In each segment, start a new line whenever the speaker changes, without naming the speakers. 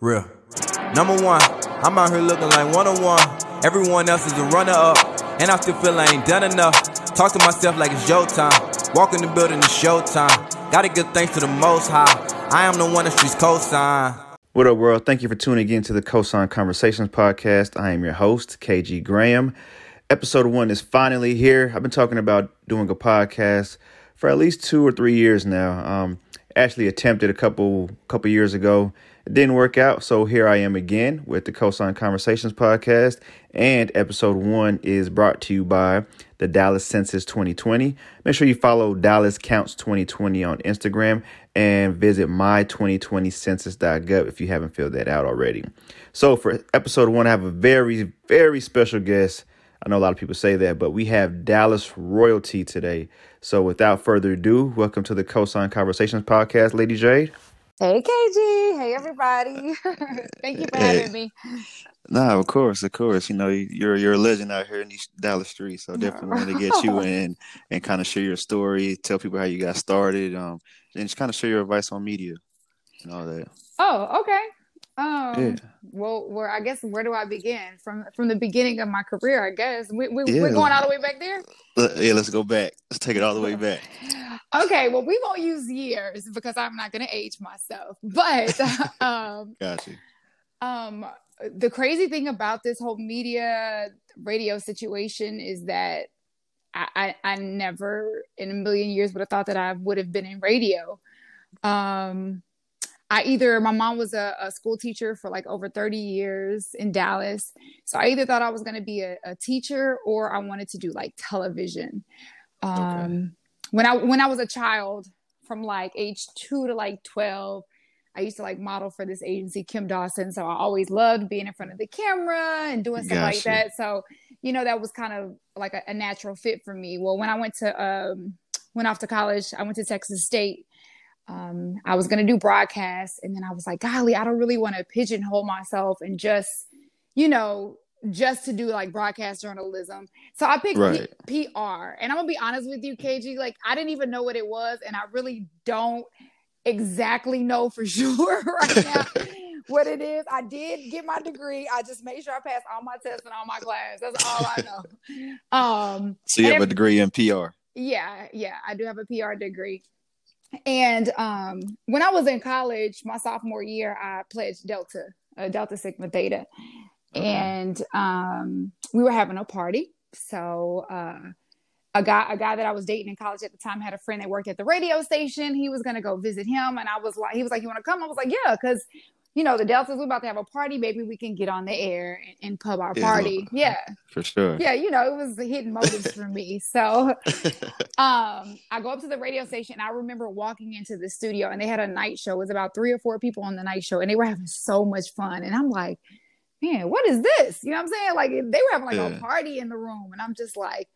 Real. Number one, I'm out here looking like one on one. Everyone else is a runner up, and I still feel I ain't done enough. Talk to myself like it's your time. Walk in the building, it's showtime. Gotta give thanks to the most high. I am the one that streets cosign.
What up, world? Thank you for tuning in to the Cosign Conversations podcast. I am your host, KG Graham. Episode one is finally here. I've been talking about doing a podcast for at least two or three years now. Um, actually attempted a couple couple years ago it didn't work out, so here I am again with the Cosign Conversations podcast. And episode one is brought to you by the Dallas Census 2020. Make sure you follow Dallas Counts 2020 on Instagram and visit my2020census.gov if you haven't filled that out already. So, for episode one, I have a very, very special guest. I know a lot of people say that, but we have Dallas royalty today. So, without further ado, welcome to the Cosign Conversations podcast, Lady Jade.
Hey KG, hey everybody. Thank you for
Hey.
having me.
No, of course, of course. You know, you're you're a legend out here in these Dallas streets. So definitely want to get you in and kind of share your story, tell people how you got started, um, and just kind of share your advice on media and all that.
Oh, okay. Um,
Yeah.
well, where I guess where do I begin? From from the beginning of my career, I guess. We, we
Yeah.
we're going all the way back there.
Yeah, let's go back. Let's take it all the way back.
Okay, well, we won't use years because I'm not going to age myself. But um,
Got you.
um, the crazy thing about this whole media radio situation is that I, I, I never in a million years would have thought that I would have been in radio. Um, I either my mom was a, a school teacher for like over 30 years in Dallas. So I either thought I was going to be a, a teacher or I wanted to do like television. Um, when I when I was a child from like age 2 to like 12, I used to like model for this agency, Kim Dawson. So I always loved being in front of the camera and doing stuff like that. So, you know, that was kind of like a, a natural fit for me. Well, when I went to um went off to college, I went to Texas State. Um, I was gonna do broadcast, and then I was like, golly, I don't really want to pigeonhole myself and just, you know, just to do like broadcast journalism. So I picked P- PR, and I'm gonna be honest with you, KG. Like I didn't even know what it was, and I really don't exactly know for sure right now what it is. I did get my degree. I just made sure I passed all my tests and all my classes. That's all I know. Um,
So you have a degree in PR.
yeah, yeah, I do have a PR degree. And um, when I was in college, my sophomore year, I pledged Delta, uh, Delta Sigma Theta,
Okay.
and um, we were having a party. So uh, a guy, a guy that I was dating in college at the time, had a friend that worked at the radio station. He was gonna go visit him, and I was like, he was like, "You want to come?" I was like, "Yeah," because you know the Deltas, we're about to have a party. Maybe we can get on the air and, and pub our
Yeah,
party. Yeah,
For sure.
yeah, you know, it was hidden motives for me. So um I go up to the radio station. I remember walking into the studio and they had a night show. It was about three or four people on the night show, and they were having so much fun. And I'm like, man, what is this? You know what I'm saying? Like they were having like
Yeah.
a party in the room, and I'm just like,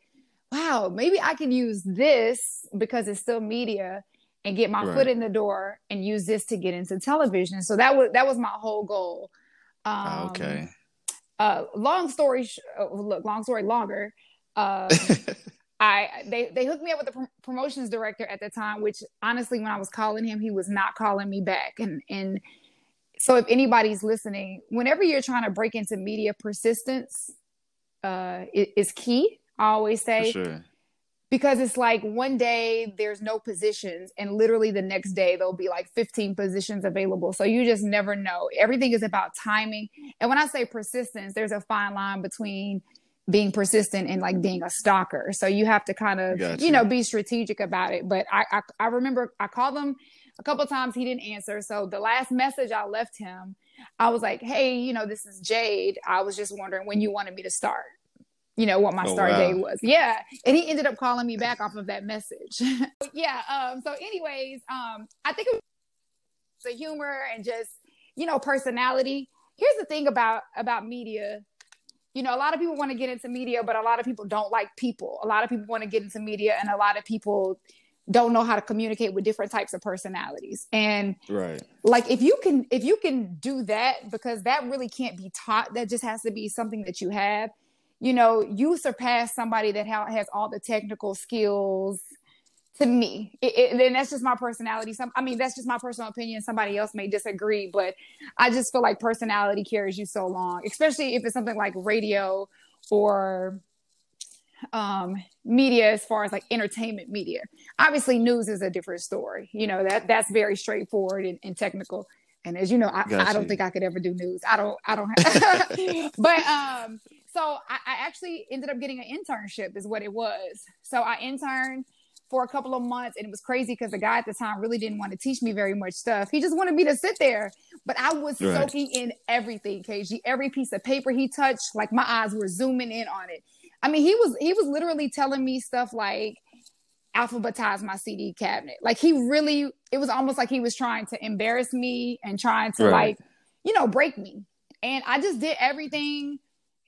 wow, maybe I can use this because it's still media and get my
Right.
foot in the door and use this to get into television. So that was that was my whole goal. Um,
Ah, okay.
uh long story sh- uh, look long story longer um i they they hooked me up with the pr- promotions director at the time which honestly when i was calling him he was not calling me back and and so if anybody's listening whenever you're trying to break into media persistence uh i- is key i always
For
say
sure.
Because it's like one day there's no positions and literally the next day there'll be like 15 positions available. So you just never know. Everything is about timing. And when i say persistence there's a fine line between being persistent and like being a stalker. So you have to kind of
Gotcha.
you know be strategic about it. But I, I i remember i called him a couple times. He didn't answer. So the last message i left him i was like hey you know this is jade. I was just wondering when you wanted me to start you know what my
Oh,
start
wow.
date was. Yeah. And he ended up calling me back off of that message. Yeah um so anyways um i think it was the humor and just you know personality. Here's the thing about about media. You know a lot of people want to get into media but a lot of people don't like people. A lot of people want to get into media and a lot of people don't know how to communicate with different types of personalities. And
Right.
like if you can if you can do that because that really can't be taught that just has to be something that you have you know, you surpass somebody that ha- has all the technical skills to me. It, it, and that's just my personality. Some, I mean, that's just my personal opinion. Somebody else may disagree, but I just feel like personality carries you so long, especially if it's something like radio or um, media as far as like entertainment media. Obviously, news is a different story. You know that that's very straightforward and, and technical. And as you know, I, I, don't think I could ever do news. I don't. I don't. Have, but um, so I, I actually ended up getting an internship, is what it was. So I interned for a couple of months and it was crazy because the guy at the time really didn't want to teach me very much stuff. He just wanted me to sit there. But I was right. soaking in everything, KG. Every piece of paper he touched, like my eyes were zooming in on it. I mean, he was he was literally telling me stuff like alphabetize my CD cabinet. Like he really, it was almost like he was trying to embarrass me and trying to right. like, you know, break me. And I just did everything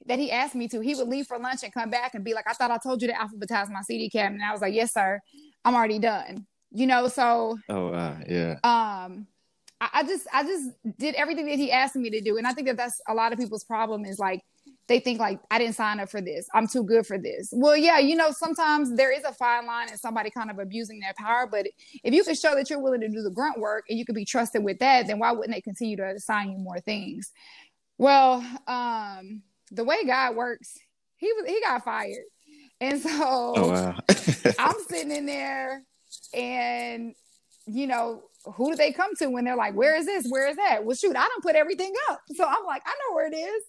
that he asked me to. He would leave for lunch and come back and be like, I thought I told you to alphabetize my CD cabinet. And I was like, Yes, sir. I'm already done. You know, so
Oh uh, yeah.
Um I, I just I just did everything that he asked me to do. And I think that that's a lot of people's problem is like they think like I didn't sign up for this. I'm too good for this. Well, yeah, you know, sometimes there is a fine line and somebody kind of abusing their power. But if you can show that you're willing to do the grunt work and you can be trusted with that, then why wouldn't they continue to assign you more things? Well, um, the way God works, he was he got fired. And so oh, wow. I'm sitting in there and you know, who do they come to when they're like, Where is this? Where is that? Well, shoot, I don't put everything up. So I'm like, I know where it is.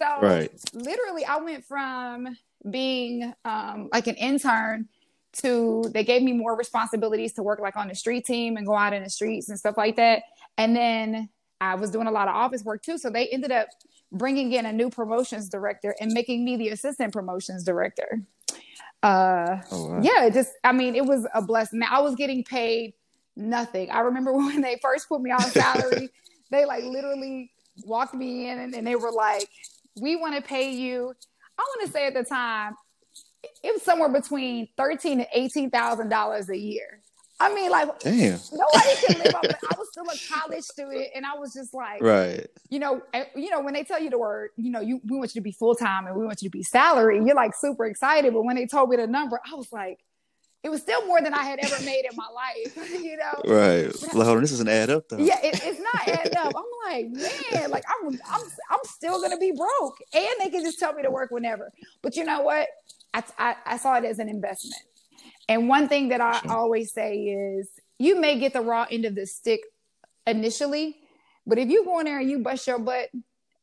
So right. literally, I went from being um, like an intern to they gave me more responsibilities to work like on the street team and go out in the streets and stuff like that. And then I was doing a lot of office work too. So they ended up bringing in a new promotions director and making me the assistant promotions director. Uh, oh, wow. Yeah, just, I mean, it was a blessing. Now, I was getting paid nothing. I remember when they first put me on salary, they like literally walked me in and, and they were like, we want to pay you. I want to say at the time, it was somewhere between thirteen and eighteen thousand dollars a year. I mean, like,
damn,
nobody can live up. I was still a college student, and I was just like,
right,
you know, eh, you know, when they tell you the word, you know, you we want you to be full time and we want you to be salary, you're like super excited. But when they told me the number, I was like, it was still more than I had ever made in my life, you know.
Right. Well, hold on, this doesn't add up though.
Yeah, it, it's not adding up. I'm like, man, like I'm, I'm, I'm still gonna be broke, and they can just tell me to work whenever. But you know what? I, I, I saw it as an investment. And one thing that I sure. always say is, you may get the raw end of the stick initially, but if you go in there and you bust your butt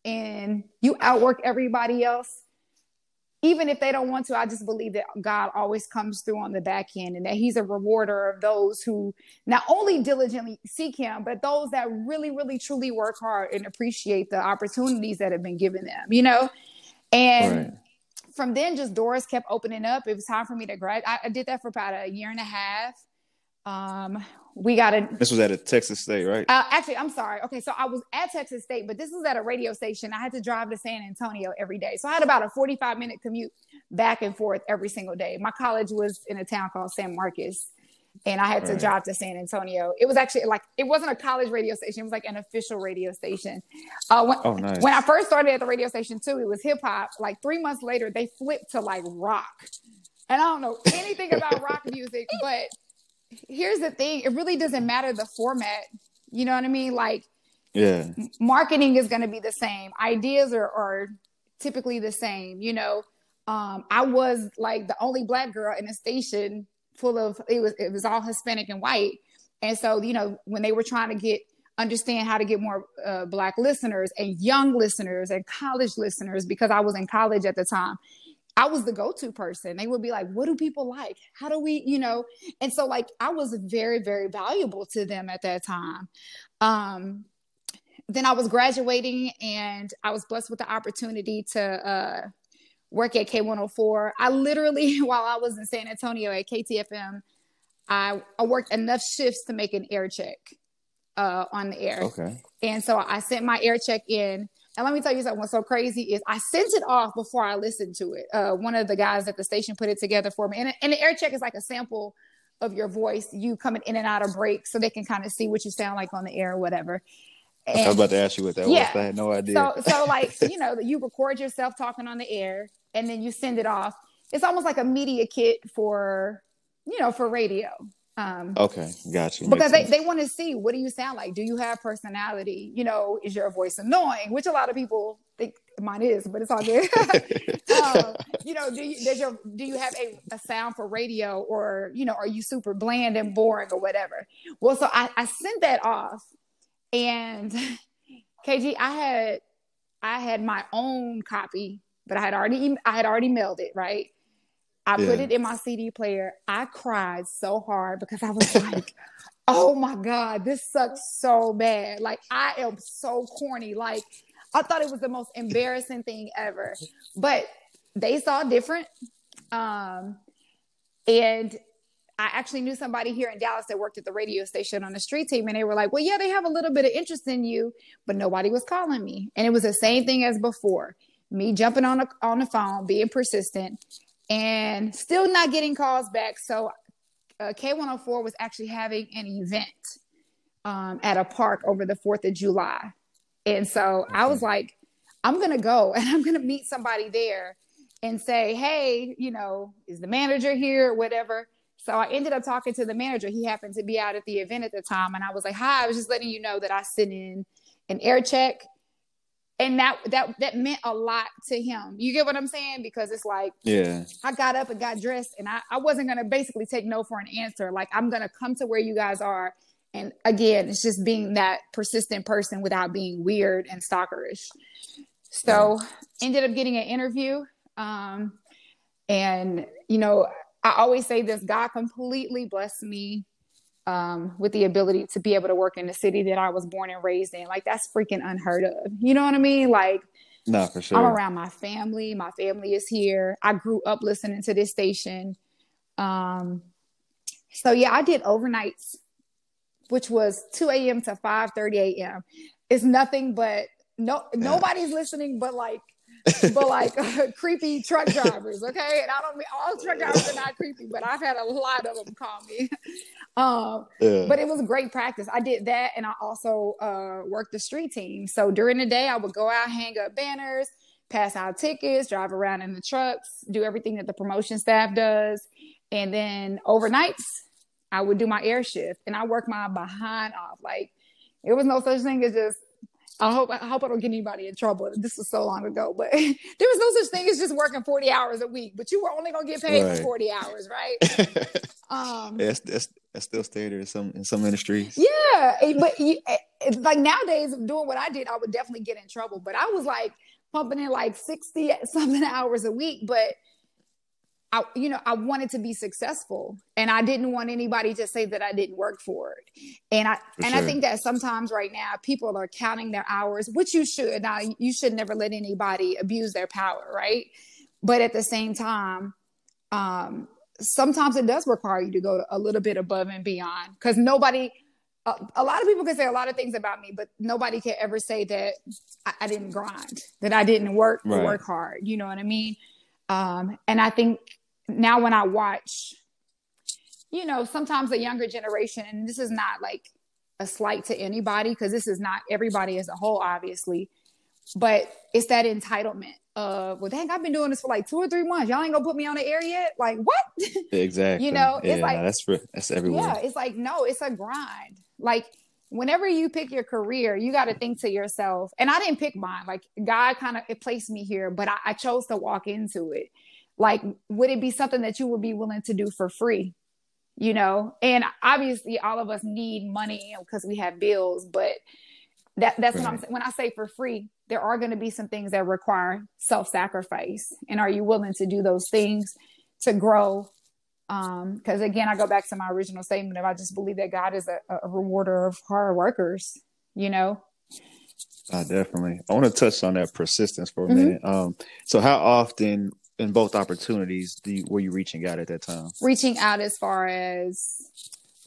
and you outwork everybody else, even if they don't want to, I just believe that God always comes through on the back end and that He's a rewarder of those who not only diligently seek Him, but those that really, really, truly work hard and appreciate the opportunities that have been given them, you know? And right. From then, just doors kept opening up. It was time for me to grad. I, I did that for about a year and a half. Um, we got a.
This was at a Texas State, right?
Uh, actually, I'm sorry. Okay, so I was at Texas State, but this was at a radio station. I had to drive to San Antonio every day, so I had about a 45 minute commute back and forth every single day. My college was in a town called San Marcos, and I had to right. drive to San Antonio. It was actually like it wasn't a college radio station; it was like an official radio station. Uh, when, oh, nice. when I first started at the radio station too, it was hip hop. Like three months later, they flipped to like rock, and I don't know anything about rock music, but here's the thing it really doesn't matter the format you know what i mean like
yeah
marketing is going to be the same ideas are, are typically the same you know um, i was like the only black girl in a station full of it was it was all hispanic and white and so you know when they were trying to get understand how to get more uh, black listeners and young listeners and college listeners because i was in college at the time I was the go-to person. They would be like, "What do people like? How do we, you know?" And so like I was very very valuable to them at that time. Um then I was graduating and I was blessed with the opportunity to uh work at K104. I literally while I was in San Antonio at KTFM, I I worked enough shifts to make an air check uh on the air.
Okay.
And so I sent my air check in and let me tell you something. What's so crazy is I sent it off before I listened to it. Uh, one of the guys at the station put it together for me, and, and the air check is like a sample of your voice, you coming in and out of breaks, so they can kind of see what you sound like on the air or whatever.
And, I was about to ask you what that yeah. was. I had no idea.
So, so like you know, you record yourself talking on the air, and then you send it off. It's almost like a media kit for you know for radio.
Um, okay, gotcha.
Because they, they want to see what do you sound like? Do you have personality? You know, is your voice annoying? Which a lot of people think mine is, but it's all good. um, you know, do you does your do you have a, a sound for radio or you know, are you super bland and boring or whatever? Well, so I, I sent that off and KG, I had I had my own copy, but I had already I had already mailed it, right? I yeah. put it in my CD player. I cried so hard because I was like, oh my God, this sucks so bad. Like, I am so corny. Like, I thought it was the most embarrassing thing ever. But they saw different. Um, and I actually knew somebody here in Dallas that worked at the radio station on the street team, and they were like, Well, yeah, they have a little bit of interest in you, but nobody was calling me. And it was the same thing as before me jumping on, a, on the phone, being persistent and still not getting calls back. So uh, K104 was actually having an event um, at a park over the 4th of July. And so okay. I was like, I'm going to go and I'm going to meet somebody there and say, hey, you know, is the manager here or whatever? So I ended up talking to the manager. He happened to be out at the event at the time. And I was like, hi, I was just letting you know that I sent in an air check and that that that meant a lot to him. You get what I'm saying? Because it's like,
yeah,
I got up and got dressed, and I, I wasn't gonna basically take no for an answer. Like I'm gonna come to where you guys are, and again, it's just being that persistent person without being weird and stalkerish. So ended up getting an interview, um, and you know, I always say this: God completely blessed me um, with the ability to be able to work in the city that I was born and raised in. Like that's freaking unheard of. You know what I mean? Like,
no, for sure.
I'm around my family. My family is here. I grew up listening to this station. Um, so yeah, I did overnights, which was 2 a.m. to 5 30 a.m. It's nothing but no nobody's listening but like but like uh, creepy truck drivers, okay? And I don't mean all truck drivers are not creepy, but I've had a lot of them call me. um, yeah. But it was a great practice. I did that, and I also uh, worked the street team. So during the day, I would go out, hang up banners, pass out tickets, drive around in the trucks, do everything that the promotion staff does, and then overnights, I would do my air shift, and I worked my behind off. Like it was no such thing as just I hope I hope I don't get anybody in trouble. This was so long ago, but there was no such thing as just working 40 hours a week, but you were only gonna get paid right. for 40 hours, right?
um yeah, that's, that's that's still standard in some in some industries.
Yeah. But it's like nowadays doing what I did, I would definitely get in trouble. But I was like pumping in like 60 something hours a week, but I, you know, I wanted to be successful and I didn't want anybody to say that I didn't work for it. And I, for and sure. I think that sometimes right now people are counting their hours, which you should. Now, you should never let anybody abuse their power, right? But at the same time, um, sometimes it does require you to go a little bit above and beyond because nobody, uh, a lot of people can say a lot of things about me, but nobody can ever say that I, I didn't grind, that I didn't work right. work hard. You know what I mean? Um, and I think now when I watch, you know, sometimes the younger generation, and this is not like a slight to anybody because this is not everybody as a whole, obviously, but it's that entitlement of, well, dang, I've been doing this for like two or three months. Y'all ain't gonna put me on the air yet? Like, what?
Exactly.
you know,
yeah,
it's like,
that's, for, that's everyone.
Yeah, it's like, no, it's a grind. Like, whenever you pick your career, you got to think to yourself, and I didn't pick mine. Like God kind of placed me here, but I, I, chose to walk into it like would it be something that you would be willing to do for free you know and obviously all of us need money because we have bills but that that's right. what i'm saying when i say for free there are going to be some things that require self-sacrifice and are you willing to do those things to grow um because again i go back to my original statement of i just believe that god is a, a rewarder of hard workers you know
uh, definitely. I want to touch on that persistence for a mm-hmm. minute. Um, so, how often in both opportunities do you, were you reaching out at that time?
Reaching out as far as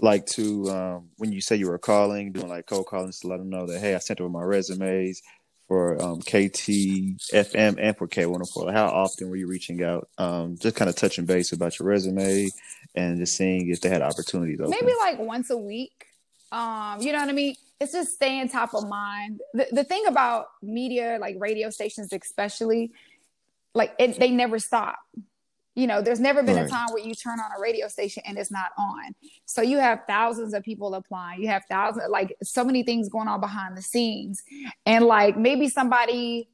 like to um, when you say you were calling, doing like cold calling to let them know that hey, I sent over my resumes for um, KT FM and for K104. How often were you reaching out? Um, just kind of touching base about your resume and just seeing if they had opportunities.
Open. Maybe like once a week. Um, you know what I mean? it's just staying top of mind. The, the thing about media, like radio stations, especially, like it, they never stop. You know, there's never been right. a time where you turn on a radio station and it's not on. So you have thousands of people applying. You have thousands, like so many things going on behind the scenes. And like maybe somebody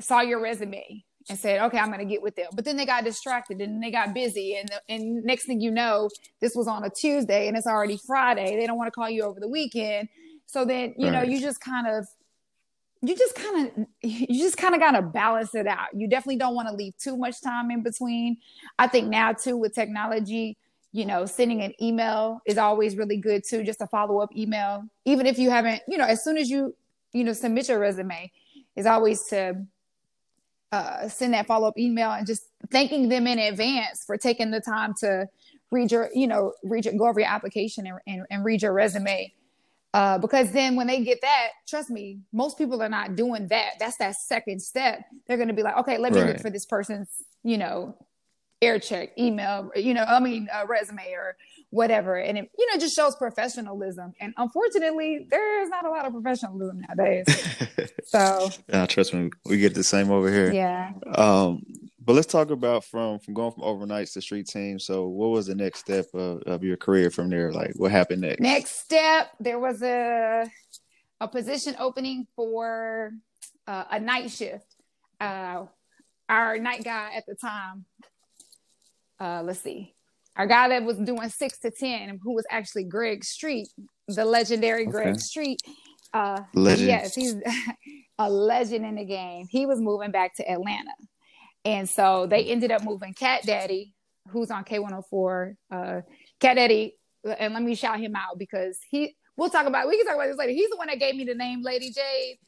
saw your resume and said, okay, I'm going to get with them. But then they got distracted and they got busy. And, and next thing you know, this was on a Tuesday and it's already Friday. They don't want to call you over the weekend. So then, you right. know, you just kind of, you just kind of, you just kind of got to balance it out. You definitely don't want to leave too much time in between. I think now too, with technology, you know, sending an email is always really good too, just a follow up email. Even if you haven't, you know, as soon as you, you know, submit your resume, is always to uh, send that follow up email and just thanking them in advance for taking the time to read your, you know, read your, go over your application and, and, and read your resume. Uh, because then when they get that, trust me, most people are not doing that. That's that second step. They're going to be like, okay, let me right. look for this person's, you know, air check, email, you know, I mean, uh, resume or whatever. And it, you know, just shows professionalism. And unfortunately, there's not a lot of professionalism nowadays. so,
yeah, trust me, we get the same over here.
Yeah.
Um, but let's talk about from from going from overnights to street team. So, what was the next step of, of your career from there? Like, what happened next?
Next step, there was a a position opening for uh, a night shift. Uh, our night guy at the time uh, let's see, our guy that was doing six to ten, who was actually Greg Street, the legendary okay. Greg Street. Uh, legend. Yes, he's a legend in the game. He was moving back to Atlanta, and so they ended up moving Cat Daddy, who's on K104. Uh, Cat Daddy, and let me shout him out because he. We'll talk about. We can talk about this later. He's the one that gave me the name Lady Jade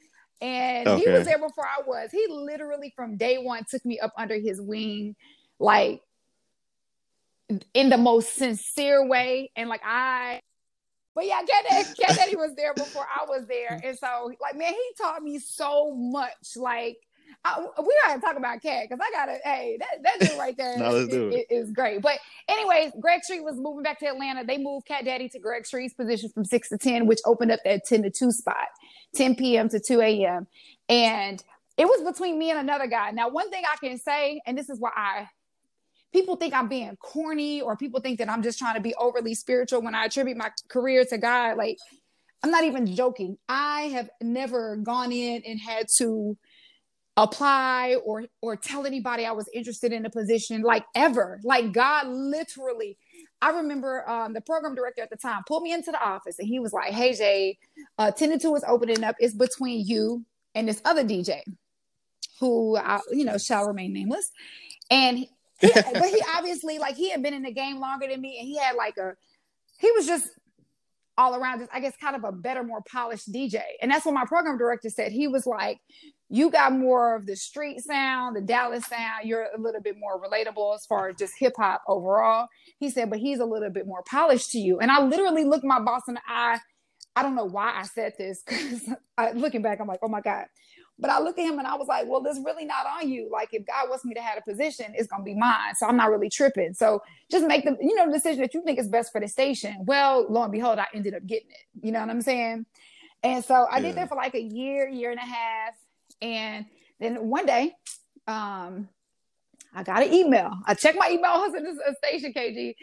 and okay. he was there before I was. He literally from day one took me up under his wing, like in the most sincere way. And like I but yeah, Cat Daddy, Cat Daddy was there before I was there. And so like man, he taught me so much. Like I, we gotta talk about Cat because I gotta. Hey, that that dude right there no, is, is, great. But anyways, Greg Street was moving back to Atlanta. They moved Cat Daddy to Greg Street's position from six to ten, which opened up that ten to two spot, ten p.m. to two a.m. And it was between me and another guy. Now, one thing I can say, and this is why I people think I'm being corny or people think that I'm just trying to be overly spiritual when I attribute my career to God. Like, I'm not even joking. I have never gone in and had to apply or or tell anybody I was interested in a position like ever. Like God literally. I remember um, the program director at the time pulled me into the office and he was like, "Hey Jay, uh, 10 to 2 is opening up. It's between you and this other DJ who I, you know shall remain nameless." And he, but he obviously like he had been in the game longer than me, and he had like a he was just all around just I guess kind of a better, more polished DJ. And that's what my program director said. He was like, You got more of the street sound, the Dallas sound, you're a little bit more relatable as far as just hip hop overall. He said, but he's a little bit more polished to you. And I literally looked my boss in the eye. I don't know why I said this because looking back, I'm like, oh my God. But I look at him and I was like, well, this really not on you. Like if God wants me to have a position, it's gonna be mine. So I'm not really tripping. So just make the you know decision that you think is best for the station. Well, lo and behold, I ended up getting it. You know what I'm saying? And so I yeah. did that for like a year, year and a half. And then one day, um, I got an email. I checked my email. I was in the station, KG,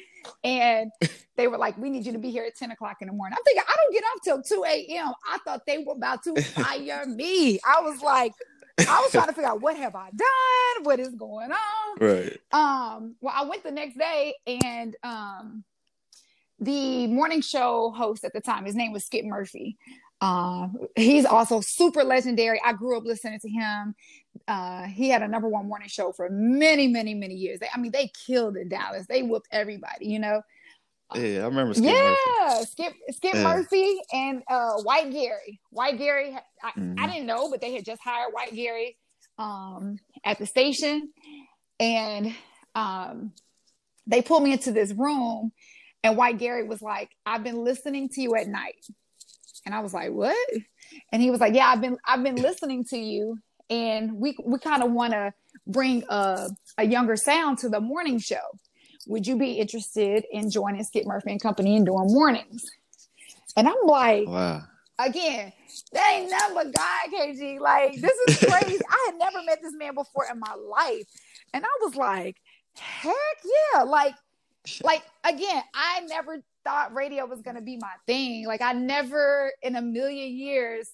and they were like, "We need you to be here at ten o'clock in the morning." I'm thinking, I don't get up till two a.m. I thought they were about to fire me. I was like, I was trying to figure out what have I done, what is going on.
Right.
Um. Well, I went the next day, and um, the morning show host at the time, his name was Skip Murphy. Uh, he's also super legendary. I grew up listening to him. Uh, he had a number one morning show for many, many, many years. They, I mean, they killed in Dallas. They whooped everybody, you know.
Yeah, I remember. Skip
yeah, Murphy. Skip Skip yeah. Murphy and uh, White Gary. White Gary, I, mm-hmm. I, didn't know, but they had just hired White Gary um, at the station, and um, they pulled me into this room, and White Gary was like, "I've been listening to you at night." And I was like, "What?" And he was like, "Yeah, I've been I've been listening to you, and we we kind of want to bring a a younger sound to the morning show. Would you be interested in joining Skip Murphy and Company and doing mornings?" And I'm like,
"Wow."
again, that ain't never God, KG. Like, this is crazy. I had never met this man before in my life. And I was like, heck yeah. Like, like again, I never thought radio was gonna be my thing. Like I never in a million years,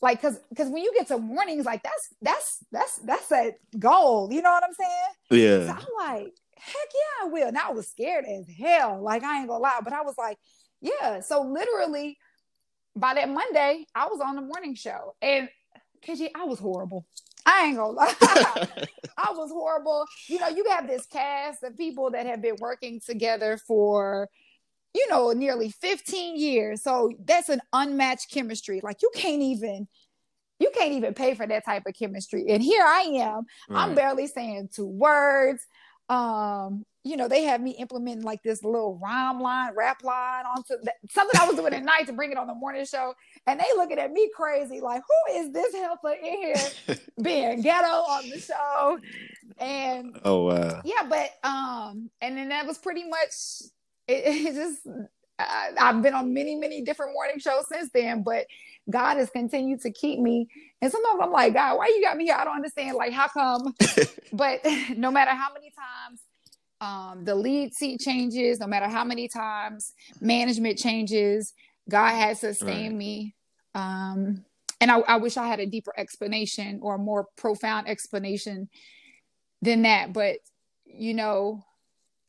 like cause cause when you get to mornings, like that's that's that's that's a goal. You know what I'm saying?
Yeah.
So I'm like, heck yeah, I will. And I was scared as hell. Like I ain't gonna lie, but I was like, yeah. So literally by that Monday, I was on the morning show. And KG, I was horrible. I ain't gonna lie. I was horrible. You know, you have this cast of people that have been working together for, you know, nearly 15 years. So that's an unmatched chemistry. Like you can't even you can't even pay for that type of chemistry. And here I am. I'm barely saying two words. Um, you know, they have me implementing like this little rhyme line, rap line onto that, something I was doing at night to bring it on the morning show. And they looking at me crazy, like, who is this helper in here being ghetto on the show? And
oh wow.
Yeah, but um, and then that was pretty much it, it just I, I've been on many, many different morning shows since then, but God has continued to keep me. And sometimes I'm like, God, why you got me here? I don't understand. Like, how come? but no matter how many times um, the lead seat changes, no matter how many times management changes, God has sustained right. me. Um, and I, I, wish I had a deeper explanation or a more profound explanation than that. But, you know,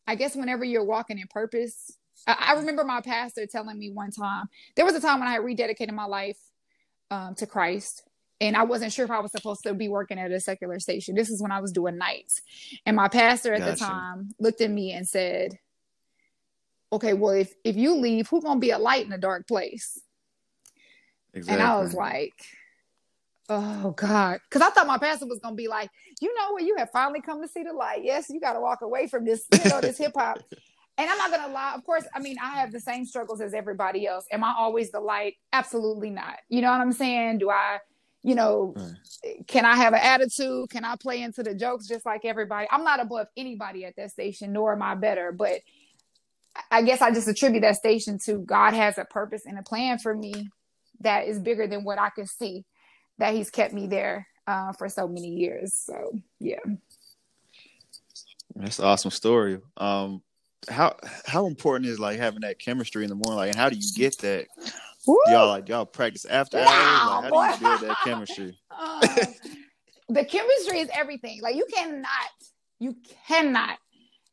I guess whenever you're walking in purpose, I, I remember my pastor telling me one time, there was a time when I had rededicated my life um, to Christ and I wasn't sure if I was supposed to be working at a secular station. This is when I was doing nights. And my pastor at gotcha. the time looked at me and said, Okay, well, if if you leave, who's gonna be a light in a dark place? Exactly. And I was like, Oh God. Cause I thought my pastor was gonna be like, you know what, you have finally come to see the light. Yes, you gotta walk away from this, you know, this hip hop. And I'm not gonna lie, of course, I mean, I have the same struggles as everybody else. Am I always the light? Absolutely not. You know what I'm saying? Do I you know, right. can I have an attitude? Can I play into the jokes just like everybody? I'm not above anybody at that station, nor am I better. But I guess I just attribute that station to God has a purpose and a plan for me that is bigger than what I can see. That He's kept me there uh, for so many years. So yeah,
that's an awesome story. Um, how how important is like having that chemistry in the morning? Like, and how do you get that? Woo! Y'all like y'all practice after hours. Wow, like, how do you build that chemistry?
uh, the chemistry is everything. Like you cannot, you cannot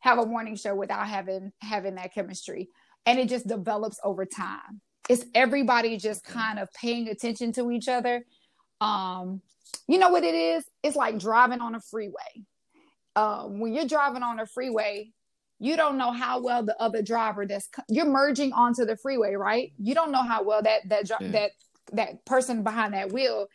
have a morning show without having having that chemistry, and it just develops over time. It's everybody just kind of paying attention to each other. Um, you know what it is? It's like driving on a freeway. Uh, when you're driving on a freeway, you don't know how well the other driver that's you're merging onto the freeway, right? You don't know how well that that yeah. that that person behind that wheel,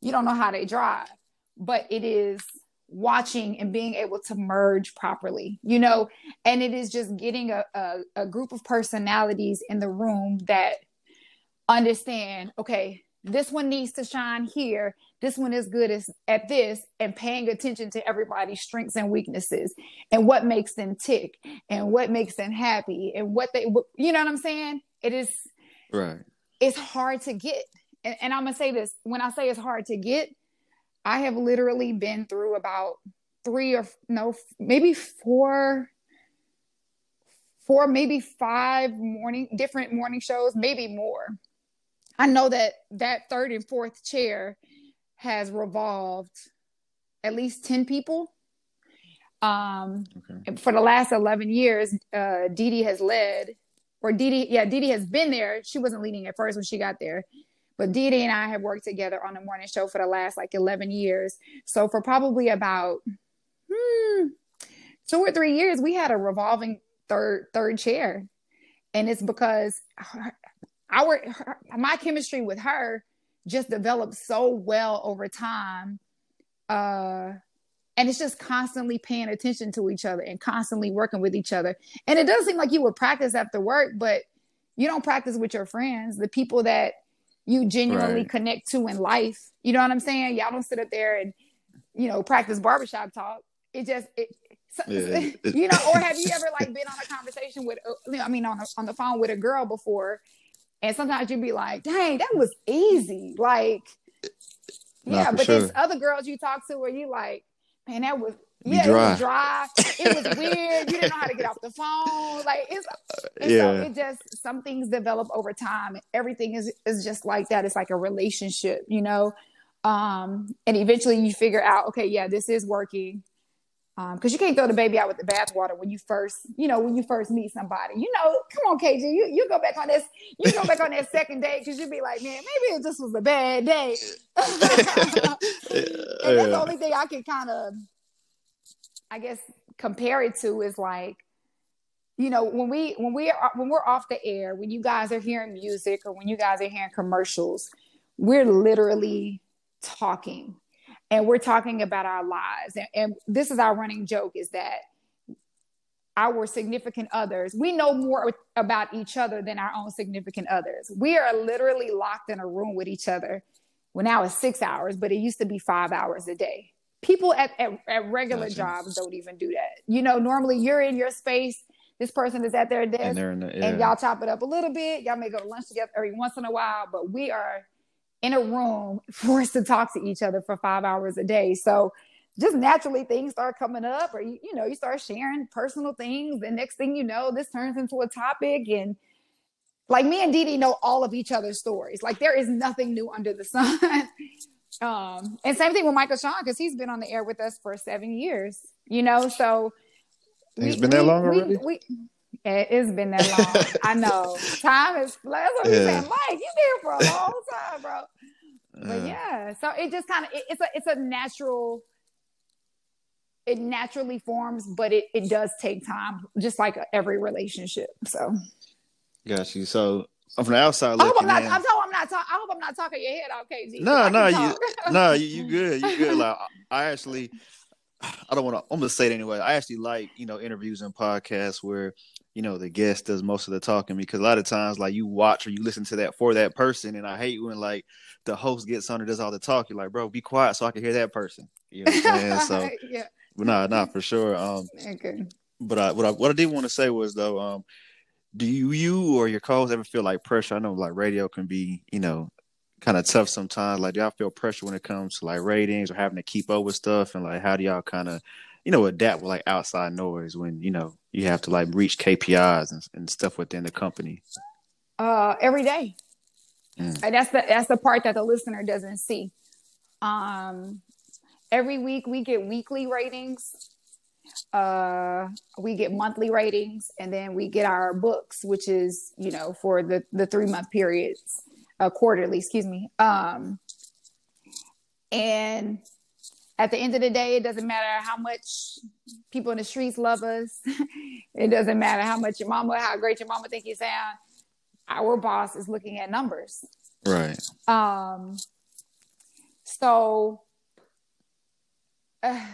you don't know how they drive, but it is watching and being able to merge properly, you know, and it is just getting a, a, a group of personalities in the room that understand, okay, this one needs to shine here. This one is good as, at this and paying attention to everybody's strengths and weaknesses and what makes them tick and what makes them happy and what they you know what i'm saying? It is
right.
it's hard to get. And, and i'm gonna say this when i say it's hard to get i have literally been through about three or no maybe four four maybe five morning different morning shows maybe more i know that that third and fourth chair has revolved at least 10 people. Um, okay. For the last 11 years, uh, DeDe has led, or DeDe, yeah, DeDe has been there. She wasn't leading at first when she got there, but DeDe and I have worked together on the morning show for the last like 11 years. So for probably about hmm, two or three years, we had a revolving third third chair, and it's because our her, my chemistry with her just developed so well over time. Uh, and it's just constantly paying attention to each other and constantly working with each other. And it does seem like you would practice after work, but you don't practice with your friends, the people that you genuinely right. connect to in life. You know what I'm saying? Y'all don't sit up there and, you know, practice barbershop talk. It just, it, yeah. you know, or have you ever like been on a conversation with, uh, I mean, on, a, on the phone with a girl before And sometimes you'd be like, dang, that was easy. Like, yeah, but sure. there's other girls you talk to where you like, man, that was yeah, it was dry. It was weird. You didn't know how to get off the phone. Like it's, yeah. So it just some things develop over time. Everything is is just like that. It's like a relationship, you know. Um, and eventually you figure out, okay, yeah, this is working because um, you can't throw the baby out with the bathwater when you first, you know, when you first meet somebody. You know, come on, KG, you you go back on this, you go back on that second date because you'd be like, man, maybe it just was a bad day. and that's the only thing I can kind of, I guess, compare it to is like, you know, when we when we are when we're off the air, when you guys are hearing music or when you guys are hearing commercials, we're literally talking and we're talking about our lives. And, and this is our running joke is that our significant others we know more about each other than our own significant others. We are literally locked in a room with each other. Well now it's six hours but it used to be five hours a day. People at, at, at regular gotcha. jobs don't even do that. You know normally you're in your space this person is at their desk and, the, yeah. and y'all chop it up a little bit. Y'all may go to lunch together every once in a while but we are in a room forced to talk to each other for five hours a day. So just naturally things start coming up or you, you know you start sharing personal things. The next thing you know this turns into a topic. And like me and Dee know all of each other's stories. Like there is nothing new under the sun. Um and same thing with Michael Sean because he's been on the air with us for seven years you know? So
he's been that long already? we,
it's been that long. I know. Time is that's what yeah. you saying. Mike, you been here for a long time, bro. But yeah, so it just kind of it, it's a it's a natural. It naturally forms, but it, it does take time, just like every relationship. So,
got you. So from the outside
I hope I'm not. In, I'm, I'm not. Talk, I hope I'm not talking your head off, KG.
No, no, you, no, you, you good. You good. Like I actually, I don't want to. I'm gonna say it anyway. I actually like you know interviews and podcasts where you know the guest does most of the talking because a lot of times like you watch or you listen to that for that person and i hate when like the host gets on and does all the talk you're like bro be quiet so i can hear that person. You know what i'm saying? So yeah. but nah not for sure um okay. but I, what I what I did want to say was though um do you you or your co-host ever feel like pressure? I know like radio can be you know kind of tough sometimes. Like do y'all feel pressure when it comes to like ratings or having to keep up with stuff? And like how do y'all kind of you know, adapt with like outside noise when, you know, you have to like reach KPIs and, and stuff within the company?
Uh, every day. Mm. And that's the that's the part that the listener doesn't see. Um, every week we get weekly ratings. Uh, we get monthly ratings, and then we get our books, which is you know for the the three month periods, uh, quarterly. Excuse me. Um, and at the end of the day, it doesn't matter how much people in the streets love us. it doesn't matter how much your mama, how great your mama think you sound. Our boss is looking at numbers.
Right.
Um. So uh,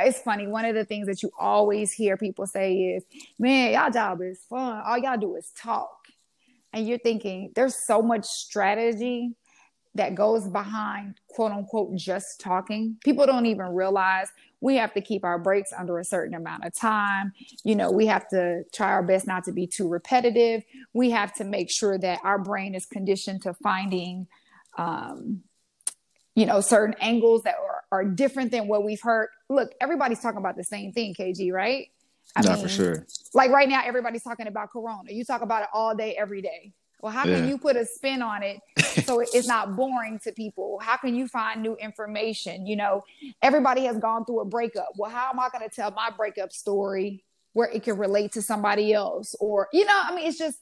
it's funny. One of the things that you always hear people say is, "Man, y'all job is fun. All y'all do is talk." And you're thinking, there's so much strategy that goes behind quote unquote just talking. People don't even realize we have to keep our breaks under a certain amount of time. You know, we have to try our best not to be too repetitive. We have to make sure that our brain is conditioned to finding, um, you know, certain angles that are, are different than what we've heard. Look, everybody's talking about the same thing, KG, right?
I Not mean, for sure.
Like right now, everybody's talking about Corona. You talk about it all day, every day. Well, how yeah. can you put a spin on it so it's not boring to people? How can you find new information? You know, everybody has gone through a breakup. Well, how am I going to tell my breakup story where it can relate to somebody else? Or, you know, I mean, it's just,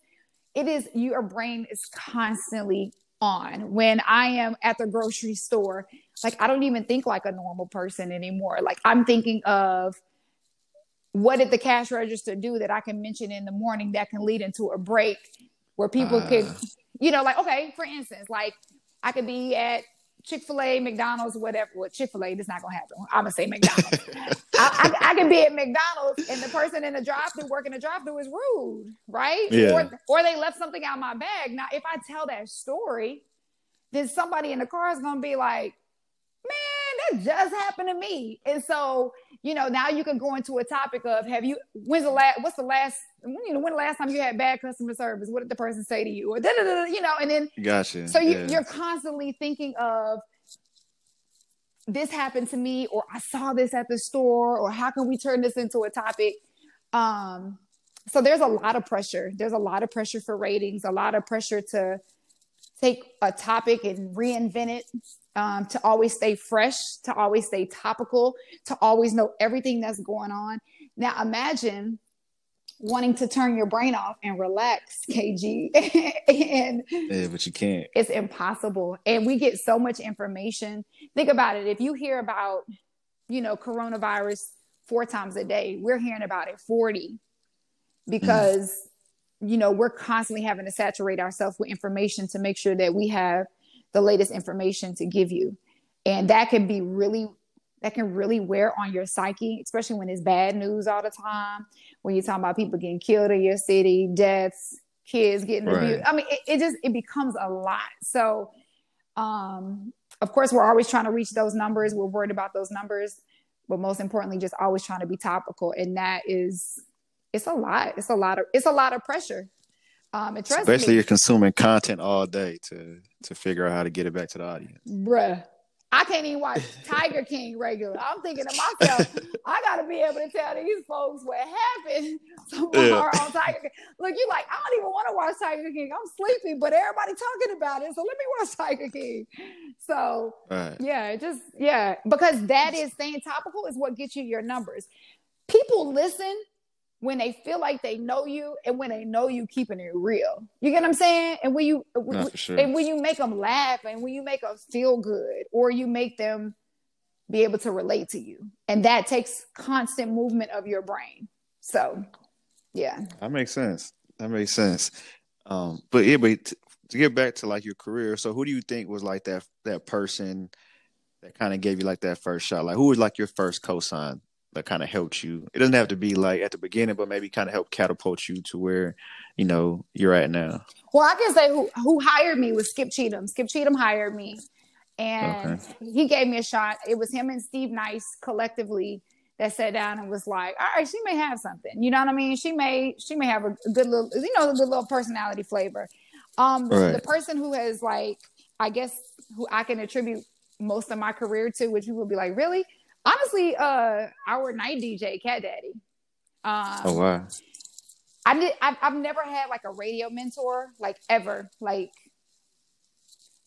it is, your brain is constantly on. When I am at the grocery store, like, I don't even think like a normal person anymore. Like, I'm thinking of, what did the cash register do that I can mention in the morning that can lead into a break where people uh. could, you know, like, okay, for instance, like I could be at Chick fil A, McDonald's, whatever. Well, Chick fil A, this not going to happen. I'm going to say McDonald's. I, I, I, can be at McDonald's and the person in the drive through working the drive through is rude, right?
Yeah.
Or, or they left something out my bag. Now, if I tell that story, then somebody in the car is going to be like, man, that just happened to me. And so, you know, now you can go into a topic of have you when's the last what's the last you know when the last time you had bad customer service? What did the person say to you? Or you know, and then
gotcha.
So you, yeah. you're constantly thinking of this happened to me, or I saw this at the store, or how can we turn this into a topic? Um, so there's a lot of pressure. There's a lot of pressure for ratings, a lot of pressure to take a topic and reinvent it, um, to always stay fresh, to always stay topical, to always know everything that's going on. Now imagine wanting to turn your brain off and relax, KG. and
yeah, but you can't.
It's impossible. And we get so much information. Think about it. If you hear about, you know, coronavirus four times a day, we're hearing about it 40 because, mm. you know, we're constantly having to saturate ourselves with information to make sure that we have the latest information to give you. And that can be really that can really wear on your psyche, especially when it's bad news all the time. When you're talking about people getting killed in your city, deaths, kids getting right. abused. I mean, it, it, just it becomes a lot. So, um, of course, we're always trying to reach those numbers. We're worried about those numbers, but most importantly, just always trying to be topical. And that is, it's a lot. It's a lot of it's a lot of pressure. Um,
Especially me, you're consuming content all day to to figure out how to get it back to the audience.
Bruh, I can't even watch Tiger King regular. I'm thinking to myself, I gotta be able to tell these folks what happened tomorrow yeah. on Tiger King. Look, you like, I don't even want to watch Tiger King. I'm sleepy, but everybody talking about it. So let me watch Tiger King. So right. yeah, just yeah, because that is staying topical is what gets you your numbers. People listen when they feel like they know you and when they know you keeping it real. You get what I'm saying? And when you no, sure. and when you make them laugh and when you make them feel good or you make them be able to relate to you. And that takes constant movement of your brain. So, yeah.
That makes sense. That makes sense. Um but yeah, but to get back to like your career, so who do you think was like that that person that kind of gave you like that first shot? Like who was like your first cosign that kind of helped you? It doesn't have to be like at the beginning, but maybe kind of help catapult you to where you know you're at now.
Well, I can say who who hired me was Skip Cheatham. Skip Cheatham hired me, and okay. he gave me a shot. It was him and Steve Nice collectively that sat down and was like, "All right, she may have something." You know what I mean? She may she may have a, a good little you know a good little personality flavor. Um, right. the person who has like I guess who I can attribute most of my career to, which people will be like, "Really?" Honestly, uh, our night DJ, Cat Daddy.
Um, oh wow.
I did. I've, I've never had like a radio mentor, like ever. Like,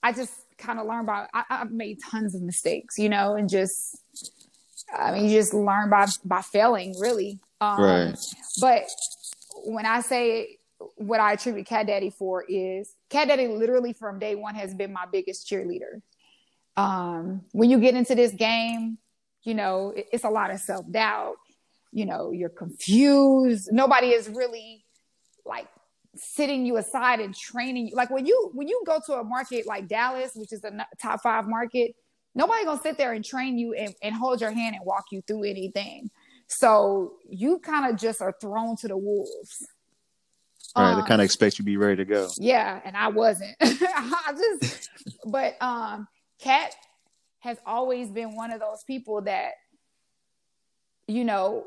I just kind of learned by. I, I've made tons of mistakes, you know, and just. I mean, you just learn by by failing, really. Um, right. But when I say what I attribute Cat Daddy for is Cat Daddy literally from day one has been my biggest cheerleader. Um, when you get into this game, you know it's a lot of self-doubt. You know you're confused. Nobody is really like sitting you aside and training you. Like when you when you go to a market like dallas which is a top five market nobody gonna sit there and train you and, and hold your hand and walk you through anything. So you kind of just are thrown to the wolves.
Right, um, they kind of expect you to be ready to go.
Yeah, and I wasn't. I just, but um, Cat has always been one of those people that, you know,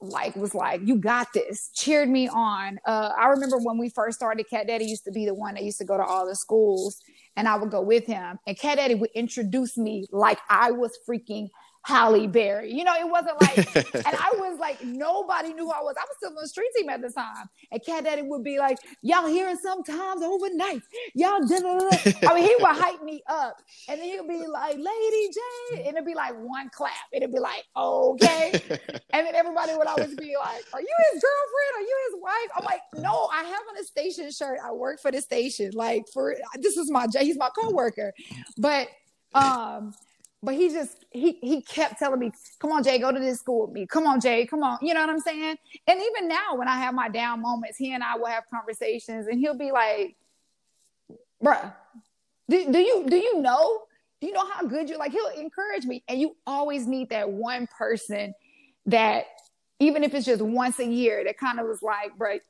like was like, you got this, cheered me on. Uh, I remember when we first started, Cat Daddy used to be the one that used to go to all the schools and I would go with him. And Cat Daddy would introduce me like I was freaking Halle Berry. You know, it wasn't like, and I was like, nobody knew who I was. I was still on the street team at the time. And Cat Daddy would be like, y'all hearing sometimes overnight. Y'all, da-da-da. I mean, he would hype me up. And then he'd be like, Lady J. And it'd be like one clap. It'd be like, okay. and then everybody would always be like, Are you his girlfriend? Are you his wife? I'm like, No, I have on a station shirt. I work for the station. Like, for this is my, J. he's my coworker. But, um, but he just he he kept telling me, "Come on, Jay, go to this school with me. Come on, Jay, come on." You know what I'm saying? And even now, when I have my down moments, he and I will have conversations, and he'll be like, "Bruh, do, do you do you know? Do you know how good you're?" Like he'll encourage me, and you always need that one person that, even if it's just once a year, that kind of was like, "Bruh,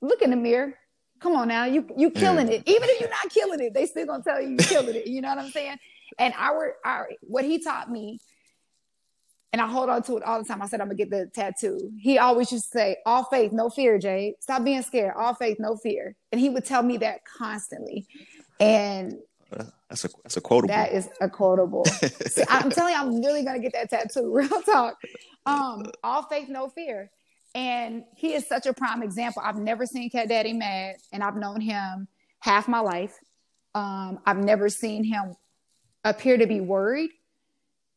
look in the mirror." Come on now, you you killing it. Even if you're not killing it, they still gonna tell you you killing it. You know what I'm saying? And our our what he taught me and I hold on to it all the time. I said I'm gonna get the tattoo. He always used to say, "All faith, no fear, Jade. Stop being scared. All faith, no fear." And he would tell me that constantly. And
that's a that's a quotable.
That is a quotable. See, I'm telling you, I'm really gonna get that tattoo. Real talk. Um, all faith, no fear. And he is such a prime example. I've never seen Cat Daddy mad, and I've known him half my life. Um, I've never seen him appear to be worried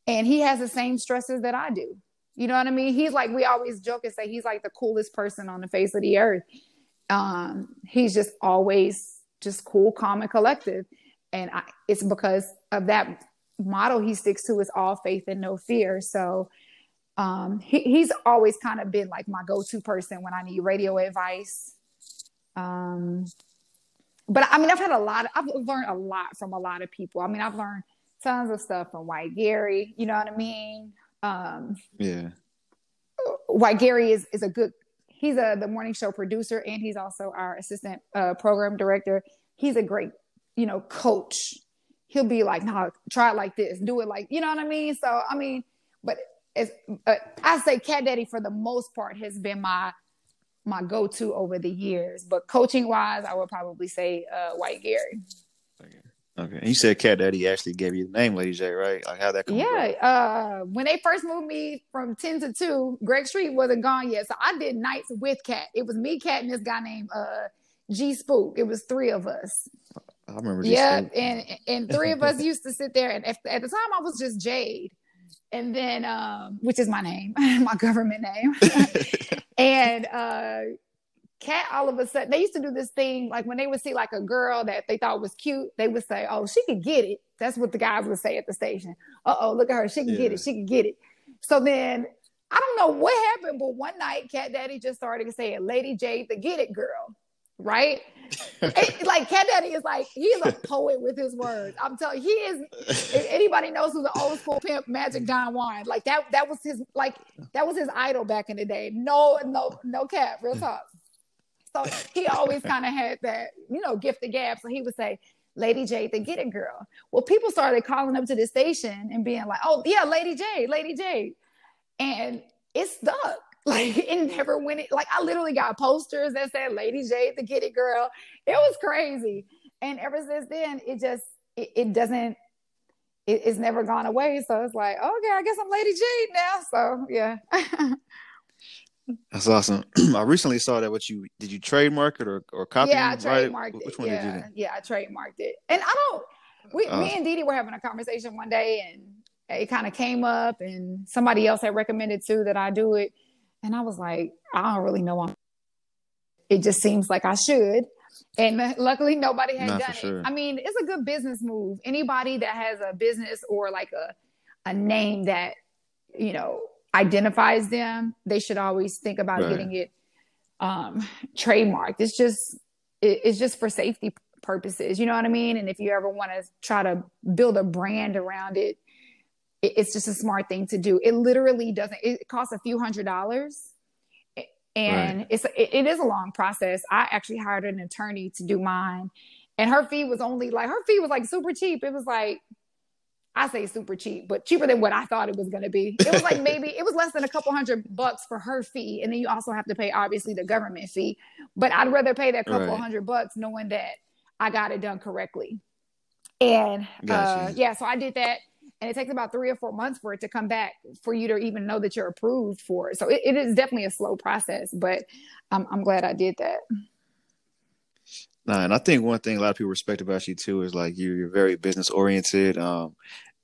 and he has the same stresses that I do. You know what I mean? He's like we always joke and say he's like the coolest person on the face of the earth. Um, he's just always just cool, calm, and collective, and I, it's because of that motto he sticks to is all faith and no fear. So um, he, he's always kind of been like my go-to person when I need radio advice. Um, but I mean, I've had a lot. Of, I've learned a lot from a lot of people. I mean, I've learned tons of stuff from White Gary. You know what I mean? Um,
yeah.
White Gary is is a good. He's a the morning show producer and he's also our assistant uh, program director. He's a great, you know, coach. He'll be like, "No, try it like this, do it like," you know what I mean. So I mean, but as uh, I say, Cat Daddy for the most part has been my my go to over the years. But coaching wise, I would probably say uh, White Gary.
Okay. And you said Cat Daddy actually gave you the name Lady J, right? Like how that come
Yeah. Uh when they first moved me from 10 to 2, Greg Street wasn't gone yet. So I did nights with Cat. It was me, Cat, and this guy named uh G Spook. It was three of us.
I remember G
Yeah, and and three of us used to sit there and at, at the time I was just Jade. And then um, which is my name, my government name. and uh cat all of a sudden they used to do this thing like when they would see like a girl that they thought was cute they would say oh she could get it. That's what the guys would say at the station. Uh-oh look at her she can get it she can get it. So then i don't know what happened but one night cat daddy just started saying lady j the get it girl right? Like cat daddy is like he's a poet with his words. I'm telling you he is if anybody knows who the old school pimp magic don juan like that that was his like that was his idol back in the day. No no no cap real hmm. talk so he always kind of had that, you know, gift of gab. So he would say, Lady J, the get it girl. Well, people started calling up to the station and being like, oh, yeah, Lady J, Lady J. And it stuck. Like it never went. It, Like I literally got posters that said Lady J, the get it girl. It was crazy. And ever since then, it just, it, it doesn't, it, it's never gone away. So it's like, okay, I guess I'm Lady J now. So yeah.
That's awesome. I recently saw that what you did you trademark it or, or copy
Yeah, I
right?
trademarked it.
Which one
yeah,
did you do?
yeah, I trademarked it. And I don't. We,
Oh.
me and DeDe were having a conversation one day, and it kind of came up, and somebody else had recommended too that I do it, and I was like, I don't really know. I'm, it just seems like I should, and luckily nobody had done
for
it. I mean, it's a good business move. Anybody that has a business or like a a name that you know identifies them, they should always think about
Right.
getting it um trademarked. It's just it, it's just for safety purposes. You know what I mean? And if you ever want to try to build a brand around it, it, it's just a smart thing to do. It literally doesn't. It costs a few hundred dollars, and
Right.
it's it, it is a long process. I actually hired an attorney to do mine, and her fee was only like her fee was like super cheap. It was like I say super cheap, but cheaper than what I thought it was going to be. It was like maybe it was less than a couple hundred bucks for her fee, and then you also have to pay obviously the government fee. But I'd rather pay that couple
Right.
hundred bucks knowing that I got it done correctly. And uh, yeah, so I did that, and it takes about three or four months for it to come back for you to even know that you're approved for it. So it, it is definitely a slow process, but I'm, I'm glad I did that.
Nah, and I think one thing a lot of people respect about you too is like you're, you're very business oriented, um,